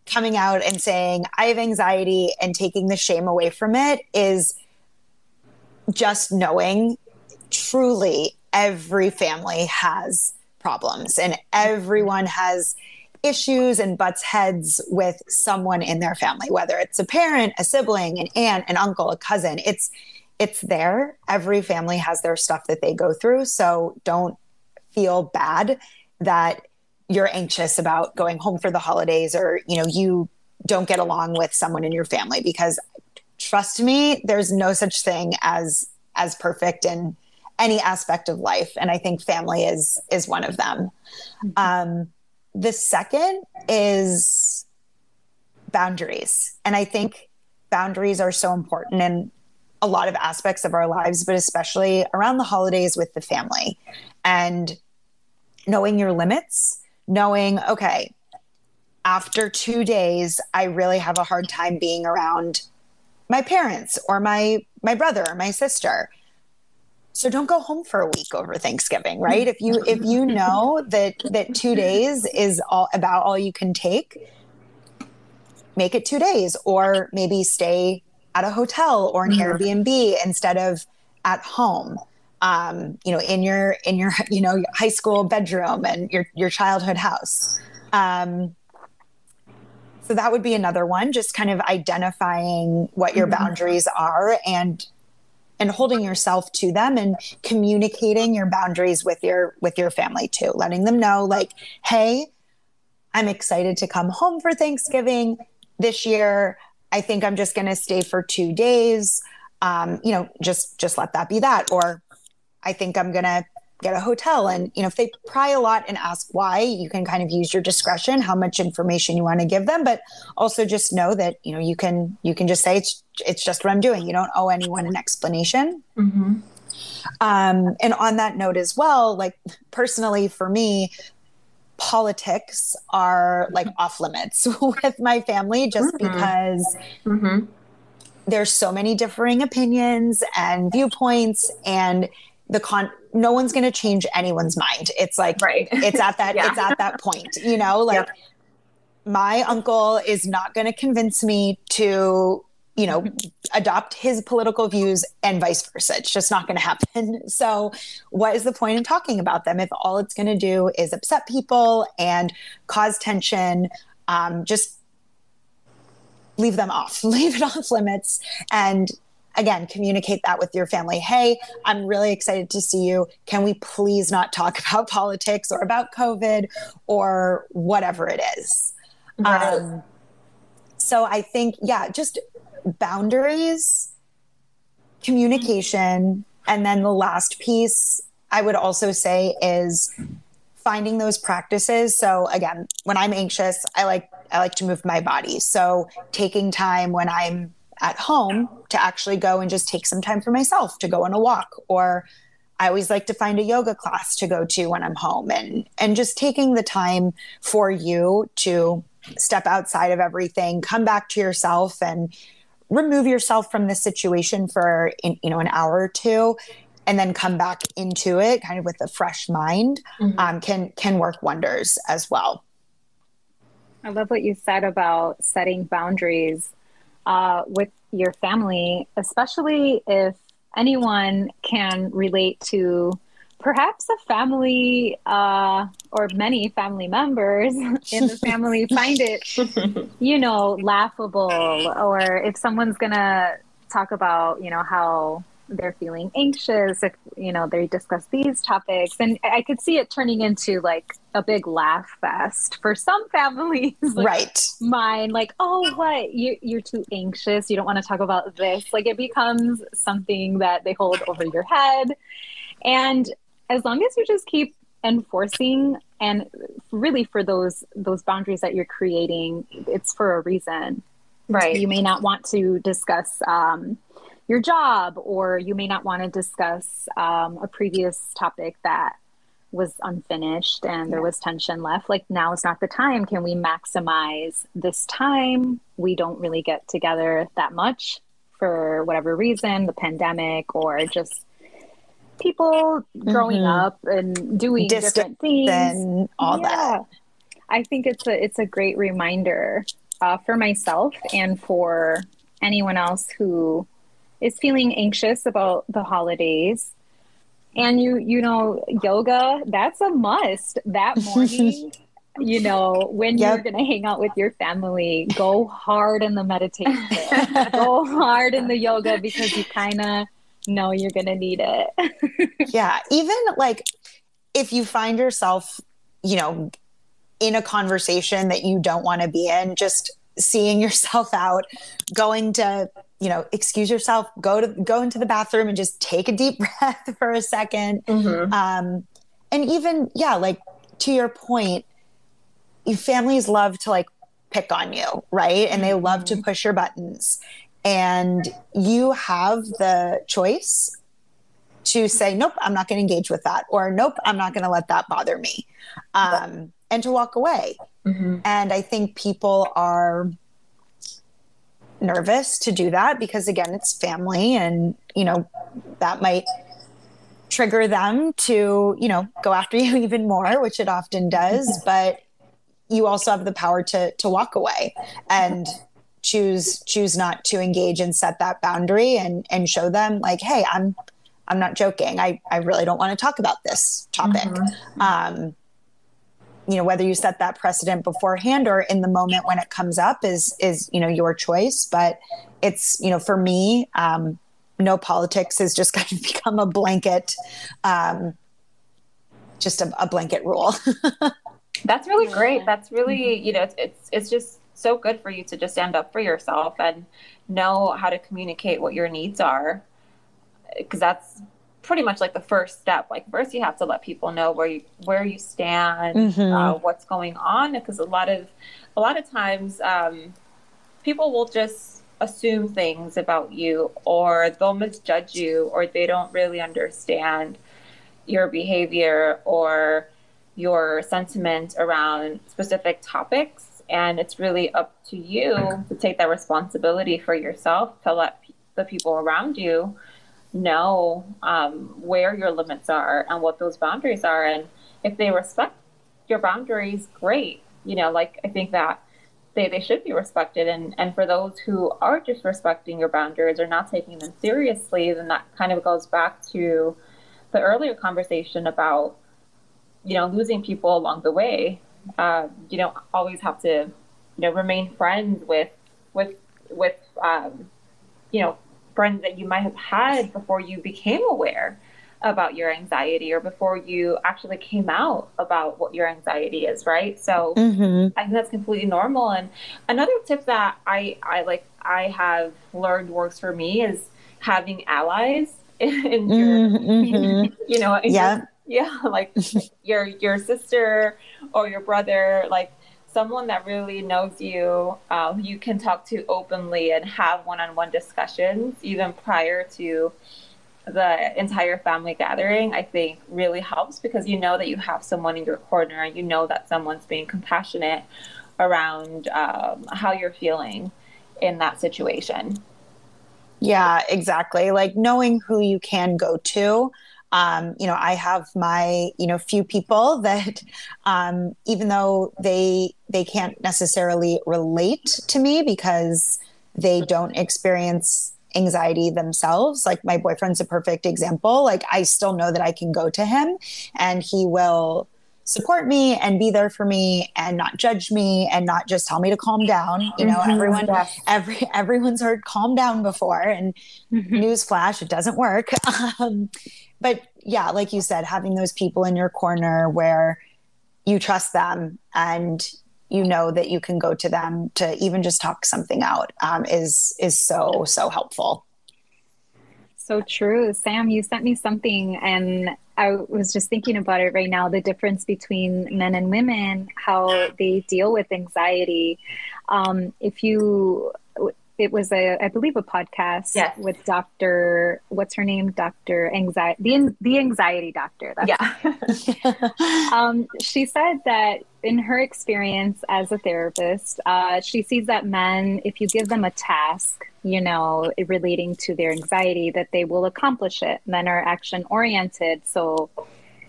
coming out and saying i have anxiety and taking the shame away from it is just knowing truly every family has problems and everyone has issues and butts heads with someone in their family whether it's a parent a sibling an aunt an uncle a cousin. It's it's there. Every family has their stuff that they go through. So don't feel bad that you're anxious about going home for the holidays or you know you don't get along with someone in your family because trust me there's no such thing as as perfect in any aspect of life. And i think family is is one of them. Mm-hmm. um, the second is boundaries. And i think boundaries are so important in a lot of aspects of our lives but especially around the holidays with the family and knowing your limits knowing okay after two days i really have a hard time being around my parents or my my brother or my sister so don't go home for a week over Thanksgiving, right? If you if you know that that 2 days is all about all you can take, make it 2 days or maybe stay at a hotel or an mm-hmm. Airbnb instead of at home. um, you know, in your in your you know high school bedroom and your your childhood house. Um, so that would be another one, just kind of identifying what your mm-hmm. boundaries are and and holding yourself to them and communicating your boundaries with your with your family too, letting them know like, hey, I'm excited to come home for Thanksgiving this year. I think I'm just going to stay for two days. Um, you know, just just let that be that. Or I think I'm going to get a hotel. And you know, if they pry a lot and ask why, you can kind of use your discretion how much information you want to give them. But also just know that you know you can you can just say it's it's just what I'm doing. You don't owe anyone an explanation. Mm-hmm. Um, and on that note as well, like personally for me, politics are like off limits with my family just mm-hmm. because mm-hmm. there's so many differing opinions and viewpoints and the con no one's going to change anyone's mind it's like right. it's at that yeah. it's at that point you know like yep. my uncle is not going to convince me to you know, adopt his political views and vice versa. It's just not going to happen. So, what is the point in talking about them if all it's going to do is upset people and cause tension? Um, just leave them off, leave it off limits. And again, communicate that with your family. Hey, I'm really excited to see you. Can we please not talk about politics or about COVID or whatever it is? Right. Um, so I think, yeah, just boundaries, communication, and then the last piece I would also say is finding those practices. So again, when I'm anxious, I like I like to move my body. So taking time when I'm at home to actually go and just take some time for myself to go on a walk. Or I always like to find a yoga class to go to when I'm home. And and just taking the time for you to step outside of everything, come back to yourself and remove yourself from the situation for you know an hour or two and then come back into it kind of with a fresh mind mm-hmm. um, can can work wonders as well. I love what you said about setting boundaries uh, with your family especially if anyone can relate to perhaps a family uh, or many family members in the family find it, you know, laughable. Or if someone's to talk about, you know, how they're feeling anxious, if, you know, they discuss these topics. And I could see it turning into like a big laugh fest for some families. Like right. Mine, like, oh, what? You, you're too anxious. You don't want to talk about this. Like, it becomes something that they hold over your head. And as long as you just keep enforcing and really for those those boundaries that you're creating it's for a reason right you may not want to discuss um, your job or you may not want to discuss um, a previous topic that was unfinished and there was tension left like now is not the time can we maximize this time we don't really get together that much for whatever reason the pandemic or just people growing mm-hmm. up and doing different things and all yeah. that. I think it's a it's a great reminder uh, for myself and for anyone else who is feeling anxious about the holidays. And you you know yoga that's a must that morning. you know when yep. you're going to hang out with your family, go hard in the meditation, go hard in the yoga because you kind of know you're going to need it. yeah. Even like if you find yourself, you know, in a conversation that you don't want to be in, just seeing yourself out, going to, you know, excuse yourself, go to go into the bathroom and just take a deep breath for a 2nd mm-hmm. Um, and even, yeah, like to your point, families love to like pick on you, right? And they love to mm-hmm. push your buttons and you have the choice to say nope i'm not going to engage with that or nope i'm not going to let that bother me um, and to walk away mm-hmm. and i think people are nervous to do that because again it's family and you know that might trigger them to you know go after you even more which it often does but you also have the power to to walk away and choose choose not to engage and set that boundary and and show them like hey i'm I'm not joking. I, I really don't want to talk about this topic. Mm-hmm. Um, you know, whether you set that precedent beforehand or in the moment when it comes up is, is, you know, your choice. But it's, you know, for me, um, no politics has just kind of become a blanket, um, just a, a blanket rule. That's really great. That's really, you know, it's, it's, it's just so good for you to just stand up for yourself and know how to communicate what your needs are. Cause that's pretty much like the first step. Like first you have to let people know where you, where you stand, mm-hmm. uh, what's going on. Because a lot of, a lot of times, um, people will just assume things about you or they'll misjudge you or they don't really understand your behavior or your sentiment around specific topics. And it's really up to you to take that responsibility for yourself to let the people around you know um, where your limits are and what those boundaries are. And if they respect your boundaries, great. You know, like I think that they, they should be respected. And, and for those who are disrespecting your boundaries or not taking them seriously, then that kind of goes back to the earlier conversation about you know, losing people along the way. Uh, you don't always have to, you know, remain friends with with with um, you know friends that you might have had before you became aware about your anxiety or before you actually came out about what your anxiety is right so mm-hmm. i think that's completely normal and another tip that i i like i have learned works for me is having allies in, your mm-hmm. you know yeah yeah like your your sister or your brother like someone that really knows you uh, you can talk to openly and have one-on-one discussions even prior to the entire family gathering i think really helps because you know that you have someone in your corner. And you know that someone's being compassionate around um, how you're feeling in that situation. Yeah exactly. Like knowing who you can go to um, you know, I have my, you know, few people that, um, even though they they can't necessarily relate to me because they don't experience anxiety themselves. Like my boyfriend's a perfect example. Like I still know that I can go to him and he will support me and be there for me and not judge me and not just tell me to calm down. You know, mm-hmm. everyone every everyone's heard calm down before and mm-hmm. newsflash, it doesn't work. Um, but yeah, like you said, having those people in your corner where you trust them and you know that you can go to them to even just talk something out um, is is so so helpful. So true, Sam. You sent me something, and I was just thinking about it right now. The difference between men and women, how they deal with anxiety. Um, if you it was a I believe a podcast yes. with Dr. what's her name? Dr. Anxiety the the anxiety doctor. That's yeah. um, she said that in her experience as a therapist, uh, she sees that men, if you give them a task, you know, relating to their anxiety, that they will accomplish it. Men are action oriented, so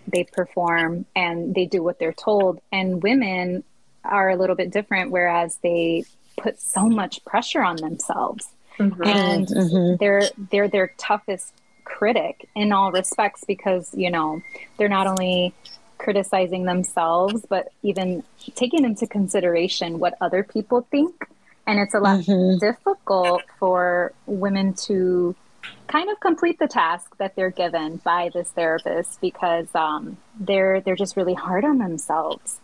they perform and they do what they're told. And women are a little bit different, whereas they put so much pressure on themselves mm-hmm. and mm-hmm. they're they're their toughest critic in all respects because you know they're not only criticizing themselves but even taking into consideration what other people think and it's a lot mm-hmm. difficult for women to kind of complete the task that they're given by this therapist because um, they're they're just really hard on themselves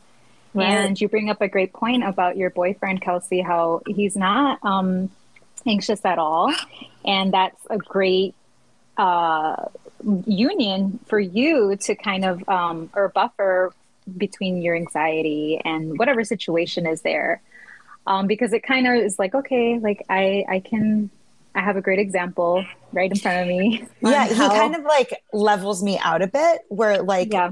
Right. And you bring up a great point about your boyfriend, Kelsey, how he's not um, anxious at all. And that's a great uh, union for you to kind of, um, or buffer between your anxiety and whatever situation is there. Um, because it kind of is like, okay, like I, I can, I have a great example right in front of me. Yeah, he kind of like levels me out a bit where like, yeah.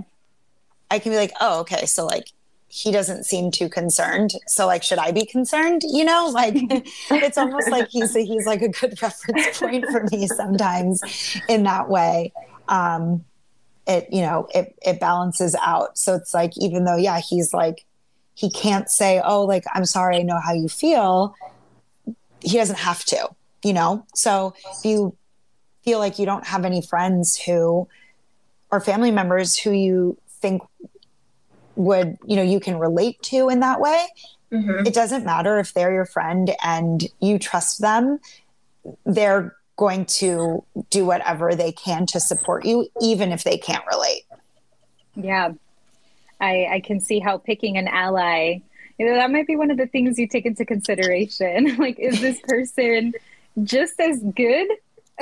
I can be like, oh, okay, so like he doesn't seem too concerned. So like, should I be concerned? You know, like it's almost like he's a, he's like a good reference point for me sometimes in that way. Um, it you know it it balances out. So it's like even though yeah he's like he can't say oh like I'm sorry I know how you feel. He doesn't have to, you know. So if you feel like you don't have any friends who or family members who you think would you know you can relate to in that way. Mm-hmm. it doesn't matter if they're your friend and you trust them they're going to do whatever they can to support you even if they can't relate. Yeah. I i can see how picking an ally you know that might be one of the things you take into consideration. Like is this person just as good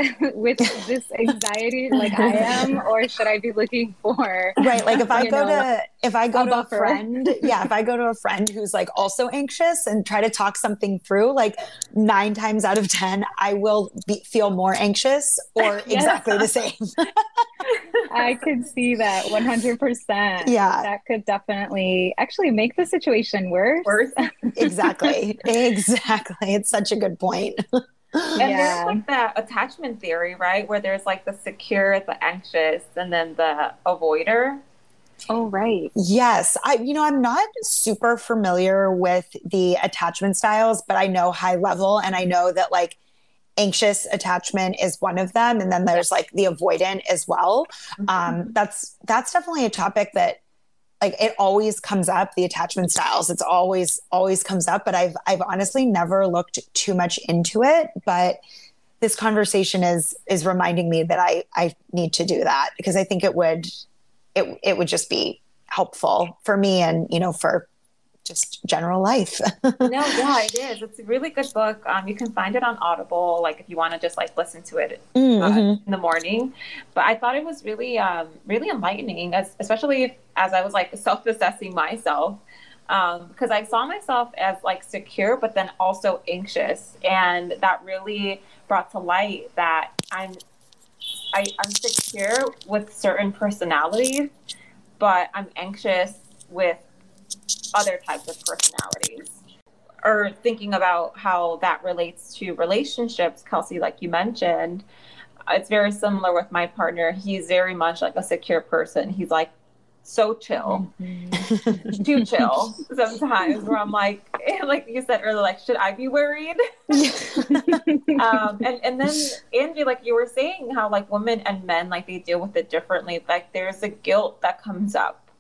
with this anxiety like I am, or should I be looking for right? Like if I go know, to if I go to buffer. a friend, yeah, if I go to a friend who's like also anxious and try to talk something through, like nine times out of ten, I will be, feel more anxious or exactly the same. I could see that one hundred percent. Yeah, that could definitely actually make the situation worse. Worse. exactly. Exactly. It's such a good point. And yeah. there's like that attachment theory, right? Where there's like the secure, the anxious, and then the avoider. Oh, right. Yes. I, you know, I'm not super familiar with the attachment styles, but I know high level and I know that like anxious attachment is one of them. And then there's like the avoidant as well. Mm-hmm. Um, that's, that's definitely a topic that like it always comes up the attachment styles it's always always comes up but i've i've honestly never looked too much into it but this conversation is is reminding me that i i need to do that because i think it would it it would just be helpful for me and you know for just general life. no, yeah, it is. It's a really good book. Um, you can find it on Audible, like if you want to just like listen to it uh, mm-hmm. in the morning. But I thought it was really, um, really enlightening, as, especially if, as I was like self-assessing myself, because um, I saw myself as like secure, but then also anxious, and that really brought to light that I'm, I, I'm secure with certain personalities, but I'm anxious with other types of personalities. Or thinking about how that relates to relationships kelsey like you mentioned it's very similar with my partner. He's very much like a secure person. He's like so chill. Mm-hmm. too chill sometimes where i'm like like you said earlier like should i be worried? Um, and, and then angie like you were saying how like women and men like they deal with it differently. Like there's a guilt that comes up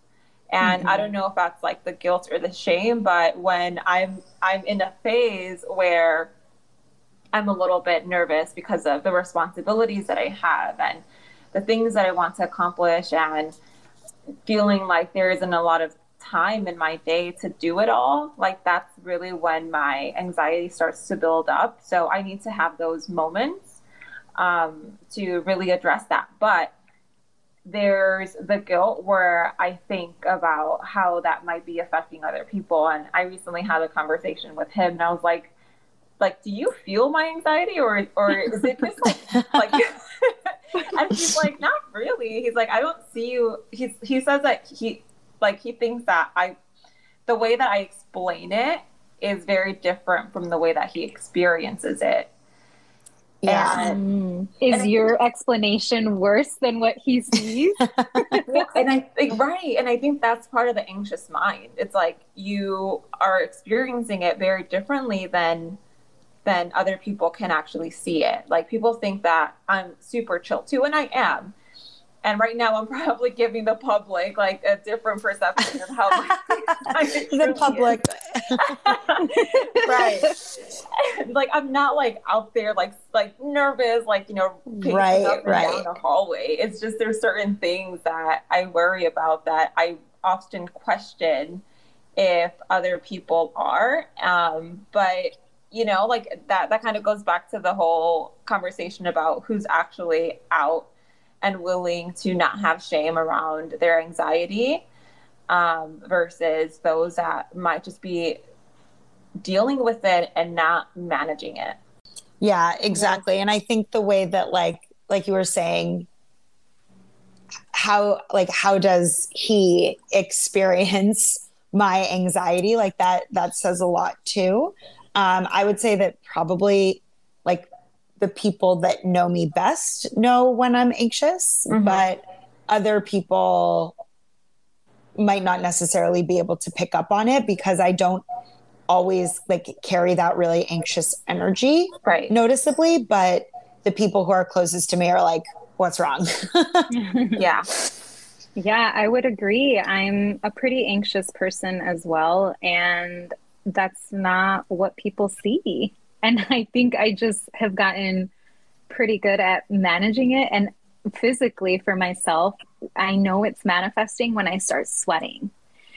and mm-hmm. i don't know if that's like the guilt or the shame but when i'm i'm in a phase where i'm a little bit nervous because of the responsibilities that i have and the things that i want to accomplish and feeling like there isn't a lot of time in my day to do it all like that's really when my anxiety starts to build up so i need to have those moments um, to really address that but there's the guilt where I think about how that might be affecting other people. And I recently had a conversation with him and I was like, like, do you feel my anxiety or or is it just like like and he's like, not really. He's like, I don't see you he's he says that he like he thinks that I the way that I explain it is very different from the way that he experiences it. Yeah. And, mm. is and your think, explanation worse than what he sees? and I think, right. And I think that's part of the anxious mind. It's like you are experiencing it very differently than than other people can actually see it. Like people think that I'm super chill too, and I am. And right now, I'm probably giving the public like a different perception of how the public, right? like I'm not like out there like like nervous, like you know, right, up right. down the hallway. It's just there's certain things that I worry about that I often question if other people are. Um, but you know, like that that kind of goes back to the whole conversation about who's actually out and willing to not have shame around their anxiety um, versus those that might just be dealing with it and not managing it. Yeah, exactly. And I think the way that like like you were saying how like how does he experience my anxiety like that that says a lot too. Um I would say that probably like the people that know me best know when I'm anxious, mm-hmm. but other people might not necessarily be able to pick up on it because I don't always like carry that really anxious energy right noticeably but the people who are closest to me are like, what's wrong? yeah. Yeah, I would agree. I'm a pretty anxious person as well. And that's not what people see. And I think I just have gotten pretty good at managing it. And physically for myself, I know it's manifesting when I start sweating.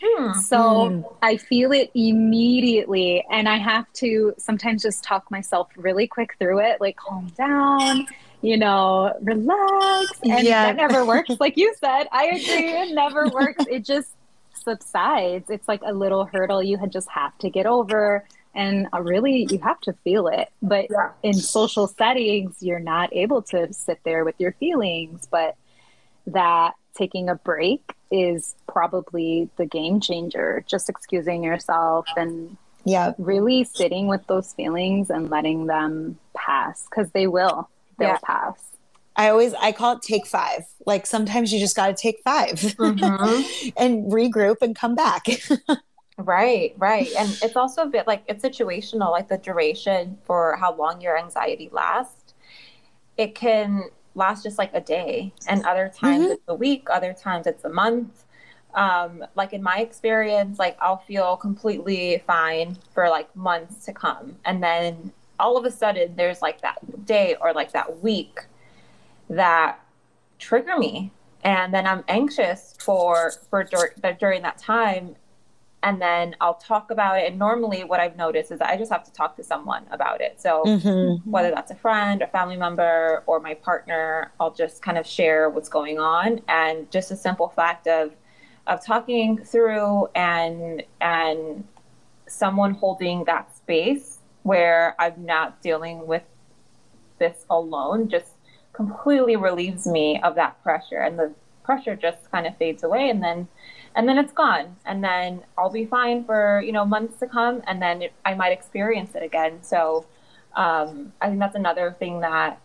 Hmm. So hmm. I feel it immediately. And I have to sometimes just talk myself really quick through it, like calm down, you know, relax. And yeah. that never works. Like you said, I agree. It never works. It just subsides. It's like a little hurdle you had just have to get over. And uh, really, you have to feel it. But yeah. in social settings, you're not able to sit there with your feelings. But that taking a break is probably the game changer. Just excusing yourself and yeah, really sitting with those feelings and letting them pass because they will. They'll yeah. pass. I always I call it take five. Like sometimes you just got to take 5 mm-hmm. and regroup and come back. right, right, and it's also a bit like it's situational. Like the duration for how long your anxiety lasts, it can last just like a day, and other times mm-hmm. it's a week, other times it's a month. Um, like in my experience, like I'll feel completely fine for like months to come, and then all of a sudden there's like that day or like that week that trigger me and then i'm anxious for for dur- during that time and then i'll talk about it. And normally what i've noticed is i just have to talk to someone about it. So mm-hmm. whether that's a friend a family member or my partner i'll just kind of share what's going on. And just a simple fact of of talking through and and someone holding that space where i'm not dealing with this alone just completely relieves me of that pressure. And the pressure just kind of fades away. And then and then it's gone. And then i'll be fine for you know months to come and then it, i might experience it again. So um, i think that's another thing that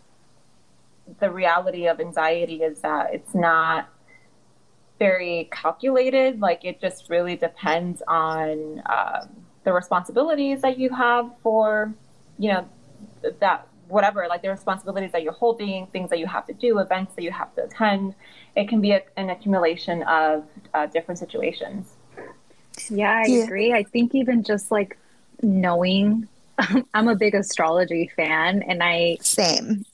the reality of anxiety is that it's not very calculated. Like it just really depends on um, the responsibilities that you have for you know that whatever, like the responsibilities that you're holding, things that you have to do, events that you have to attend. It can be a, an accumulation of uh, different situations. Yeah, I yeah. agree. I think even just like knowing I'm a big astrology fan, and I same.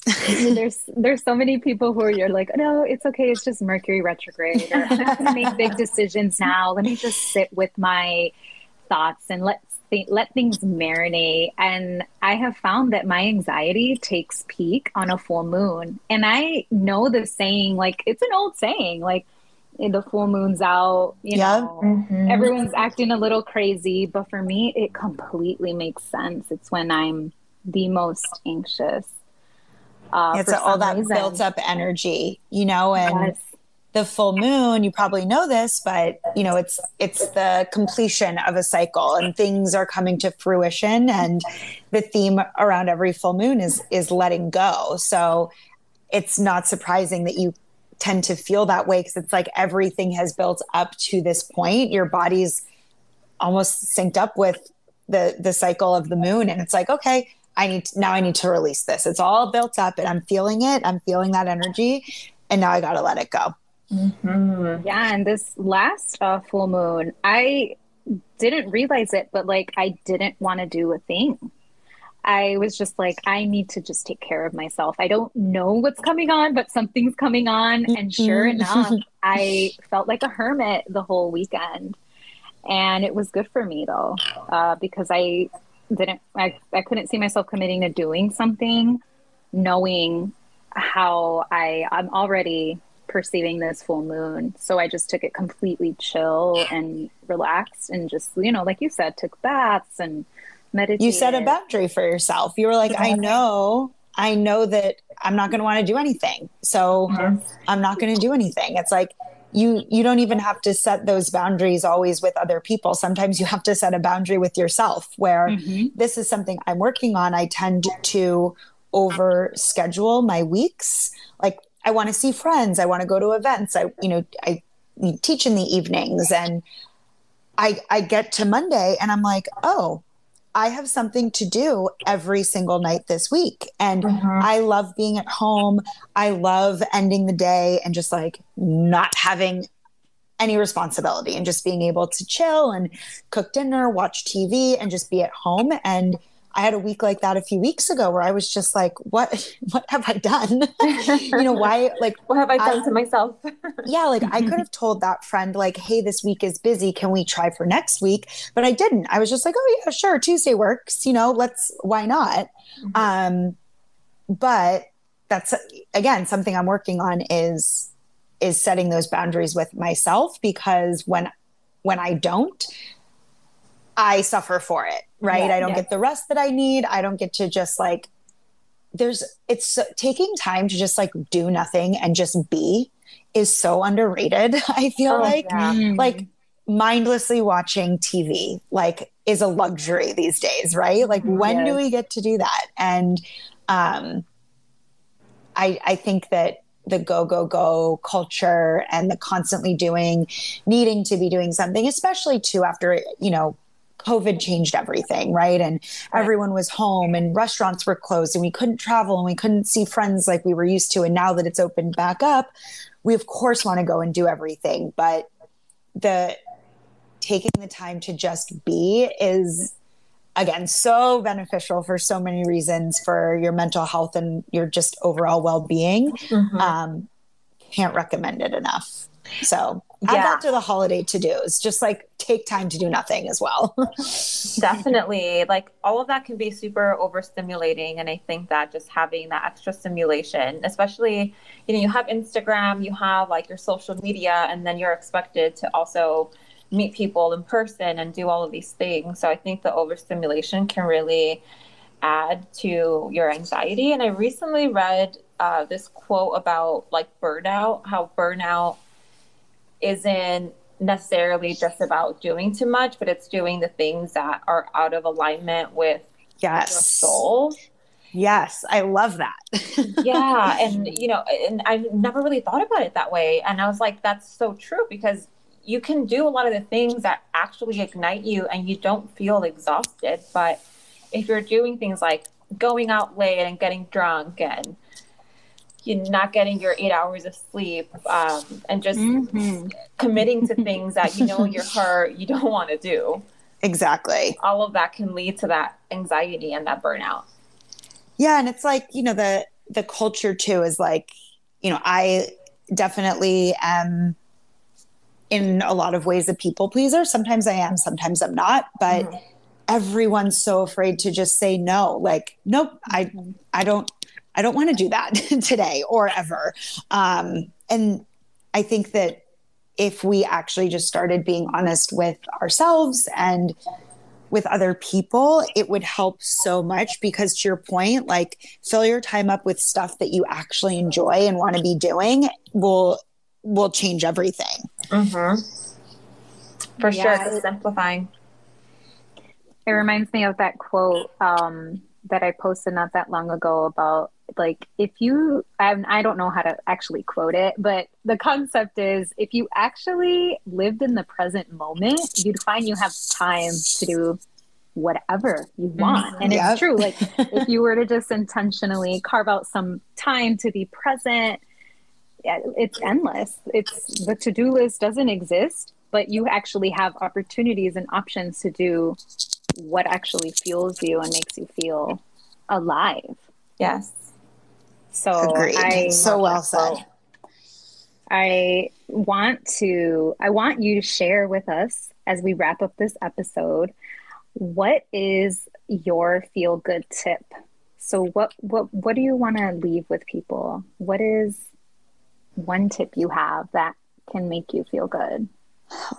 there's there's so many people who are you're like, no, it's okay, it's just Mercury retrograde. Or I'm not gonna make big decisions now. Let me just sit with my thoughts and let th- let things marinate. And I have found that my anxiety takes peak on a full moon. And I know the saying, like, it's an old saying, like, the full moon's out, you yeah. know, mm-hmm. everyone's acting a little crazy. But for me, it completely makes sense. It's when I'm the most anxious. Uh, it's all that reason. built up energy, you know, and yes the full moon you probably know this but you know it's it's the completion of a cycle and things are coming to fruition and the theme around every full moon is is letting go so it's not surprising that you tend to feel that way because it's like everything has built up to this point your body's almost synced up with the the cycle of the moon and it's like okay I need to, now I need to release this. It's all built up and I'm feeling it. I'm feeling that energy and now I got to let it go. Mm-hmm. Yeah, and this last uh, full moon, I didn't realize it, but like I didn't want to do a thing. I was just like, I need to just take care of myself. I don't know what's coming on, but something's coming on. And sure mm-hmm. enough, I felt like a hermit the whole weekend. And it was good for me though, uh, because I didn't, I, I couldn't see myself committing to doing something, knowing how I, I'm already perceiving this full moon. So I just took it completely chill and relaxed and just, you know, like you said, took baths and meditated. You set a boundary for yourself. You were like, I know, I know that I'm not going to want to do anything. So mm-hmm. I'm not going to do anything. It's like, you you don't even have to set those boundaries always with other people sometimes you have to set a boundary with yourself where mm-hmm. this is something i'm working on i tend to over schedule my weeks like I want to see friends. I want to go to events. I, you know, I teach in the evenings and I, I get to Monday and I'm like, oh, I have something to do every single night this week. And mm-hmm. I love being at home. I love ending the day and just like not having any responsibility and just being able to chill and cook dinner, watch TV, and just be at home. And I had a week like that a few weeks ago where I was just like, what what have I done? you know, why like what have I done I, to myself? yeah, like I could have told that friend, like, hey, this week is busy. Can we try for next week? But I didn't. I was just like, oh yeah, sure, Tuesday works, you know, let's why not? Mm-hmm. Um, but that's again something I'm working on is is setting those boundaries with myself because when when I don't, I suffer for it, right? Yeah, I don't yeah. get the rest that I need. I don't get to just like there's it's taking time to just like do nothing and just be is so underrated. I feel oh, like yeah. Mm-hmm. like mindlessly watching TV like is a luxury these days, right? Like when yes. do we get to do that? And um I I think that the go go go culture and the constantly doing needing to be doing something especially too after you know covid changed everything right? And everyone was home and restaurants were closed and we couldn't travel and we couldn't see friends like we were used to. And now that it's opened back up we of course want to go and do everything. But the taking the time to just be is again so beneficial for so many reasons for your mental health and your just overall well-being. Mm-hmm. um, can't recommend it enough. So add yeah. that to the holiday to-dos just like take time to do nothing as well definitely like all of that can be super overstimulating and i think that just having that extra stimulation especially you know you have instagram you have like your social media and then you're expected to also meet people in person and do all of these things. So I think the overstimulation can really add to your anxiety. And I recently read uh, this quote about like burnout, how burnout isn't necessarily just about doing too much, but it's doing the things that are out of alignment with yes. your soul. Yes, I love that. yeah, and you know, and I never really thought about it that way, and I was like, that's so true because you can do a lot of the things that actually ignite you and you don't feel exhausted. But if you're doing things like going out late and getting drunk and you're not getting your eight hours of sleep um, and just mm-hmm. committing to things that you know your heart you don't want to do. Exactly. All of that can lead to that anxiety and that burnout. Yeah. And it's like, you know, the, the culture too is like, you know, I definitely am in a lot of ways a people pleaser. Sometimes I am, sometimes I'm not, but mm-hmm. everyone's so afraid to just say no. Like, nope, I I don't I don't want to do that today or ever. Um, and I think that if we actually just started being honest with ourselves and with other people, it would help so much because to your point, like fill your time up with stuff that you actually enjoy and want to be doing will will change everything. Mm-hmm. For yeah, sure, it's simplifying. It reminds me of that quote um, that I posted not that long ago about like if you I, I don't know how to actually quote it but the concept is if you actually lived in the present moment you'd find you have time to do whatever you mm-hmm. want and yep. it's true like if you were to just intentionally carve out some time to be present it's endless. It's the to-do list doesn't exist, but you actually have opportunities and options to do what actually fuels you and makes you feel alive. Yes. So Agreed. I so well said. I want to I want you to share with us as we wrap up this episode what is your feel good tip? So what what what do you want to leave with people? What is one tip you have that can make you feel good?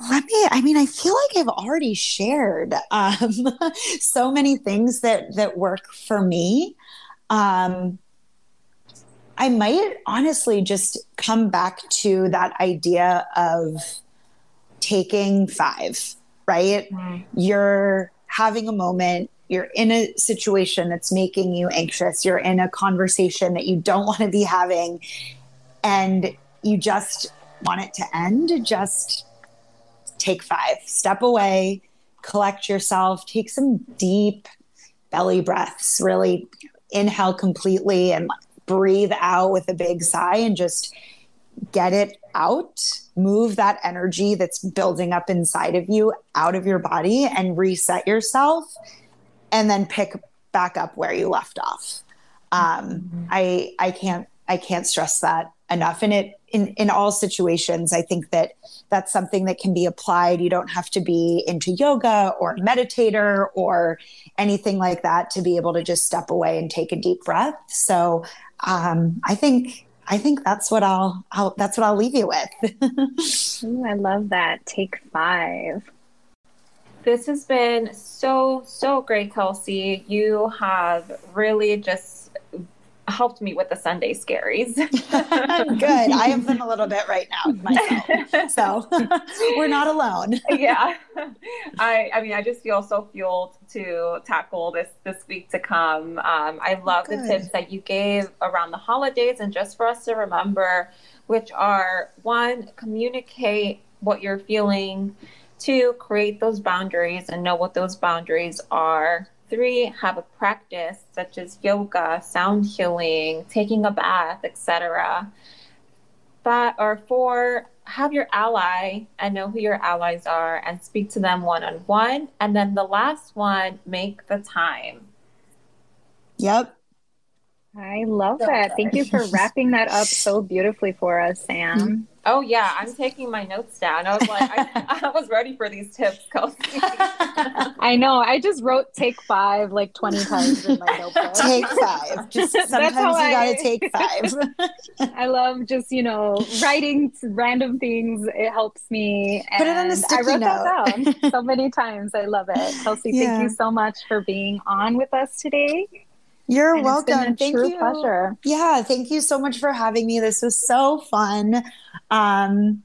Let me, I mean, I feel like I've already shared um, so many things that that work for me. Um, I might honestly just come back to that idea of taking five, right? Mm. You're having a moment, you're in a situation that's making you anxious, you're in a conversation that you don't want to be having, and you just want it to end, just take five, step away, collect yourself, take some deep belly breaths, really inhale completely and breathe out with a big sigh and just get it out, move that energy that's building up inside of you out of your body and reset yourself and then pick back up where you left off. Um, mm-hmm. I I can't I can't stress that enough. And it in in all situations, I think that that's something that can be applied. You don't have to be into yoga or meditator or anything like that to be able to just step away and take a deep breath. So um, I think I think that's what I'll, I'll that's what I'll leave you with. Ooh, I love that. Take five. This has been so so great, Kelsey. You have really just helped me with the Sunday scaries. Good. I have them a little bit right now myself. So we're not alone. yeah. I I mean I just feel so fueled to tackle this this week to come. Um, I love Good. the tips that you gave around the holidays and just for us to remember, which are one, communicate what you're feeling, two, create those boundaries and know what those boundaries are Three, have a practice such as yoga, sound healing, taking a bath, etc. Five or four, have your ally and know who your allies are and speak to them one on one. And then the last one, make the time. Yep. I love that. Thank you for wrapping that up so beautifully for us, Sam. Mm-hmm. Oh yeah, I'm taking my notes down. I was like, I, I was ready for these tips, Kelsey. I know. I just wrote take five like 20 times in my notebook. Take five. Just sometimes you I, gotta take five. I love just you know writing random things. It helps me. And Put it on a sticky I wrote note. that down so many times. I love it, Kelsey. Yeah. Thank you so much for being on with us today. You're and welcome. thank you. Pleasure. Yeah, thank you so much for having me. This was so fun. Um,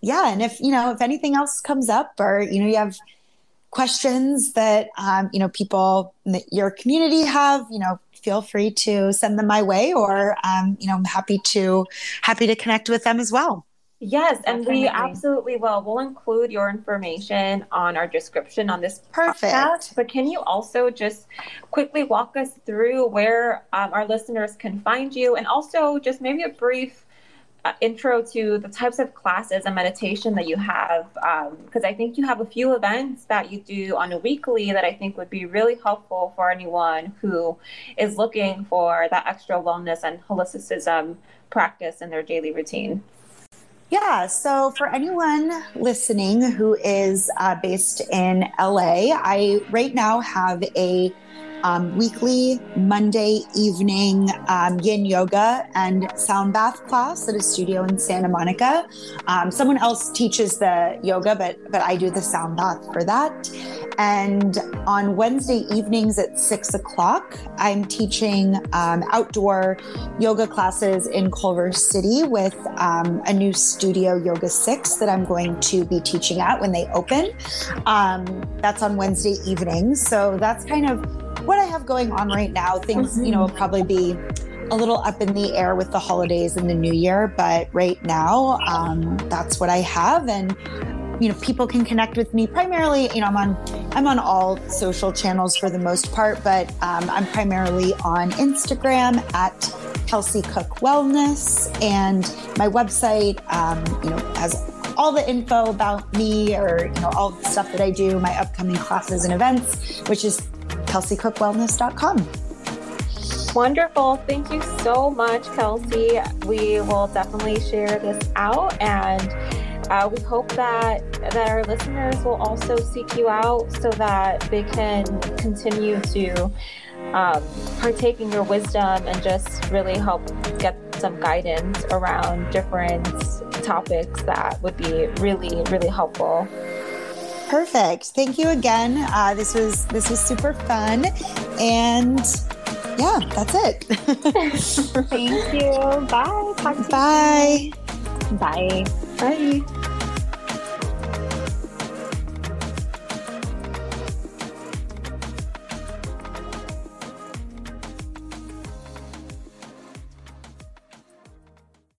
yeah, and if you know if anything else comes up, or you know you have questions that um, you know people in your community have, you know, feel free to send them my way, or um, you know, I'm happy to happy to connect with them as well. Yes, and Definitely. we absolutely will. We'll include your information on our description on this Perfect. podcast. But can you also just quickly walk us through where um, our listeners can find you, and also just maybe a brief uh, intro to the types of classes and meditation that you have? Because um, I think you have a few events that you do on a weekly that I think would be really helpful for anyone who is looking for that extra wellness and holisticism practice in their daily routine. Yeah. So for anyone listening who is uh, based in LA, I right now have a um, weekly Monday evening um, yin yoga and sound bath class at a studio in Santa Monica. Um, someone else teaches the yoga, but but I do the sound bath for that. And on Wednesday evenings at six o'clock, I'm teaching um, outdoor yoga classes in Culver City with um, a new studio, Yoga Six, that I'm going to be teaching at when they open. Um, that's on Wednesday evenings. So that's kind of what I have going on right now. Things, you know, will probably be a little up in the air with the holidays and the new year, but right now, um, that's what I have. And you know, people can connect with me primarily. You know, I'm on I'm on all social channels for the most part, but um, I'm primarily on Instagram at Kelsey Cook Wellness, and my website, um, you know, has all the info about me or you know all the stuff that I do, my upcoming classes and events, which is kelseycookwellness.com. Wonderful. Thank you so much, Kelsey. We will definitely share this out and uh, we hope that that our listeners will also seek you out so that they can continue to um, partake in your wisdom and just really help get some guidance around different topics that would be really really helpful. Perfect. Thank you again. Uh, this was this was super fun, and yeah, that's it. Thank you. Bye. Bye. Bye. Bye.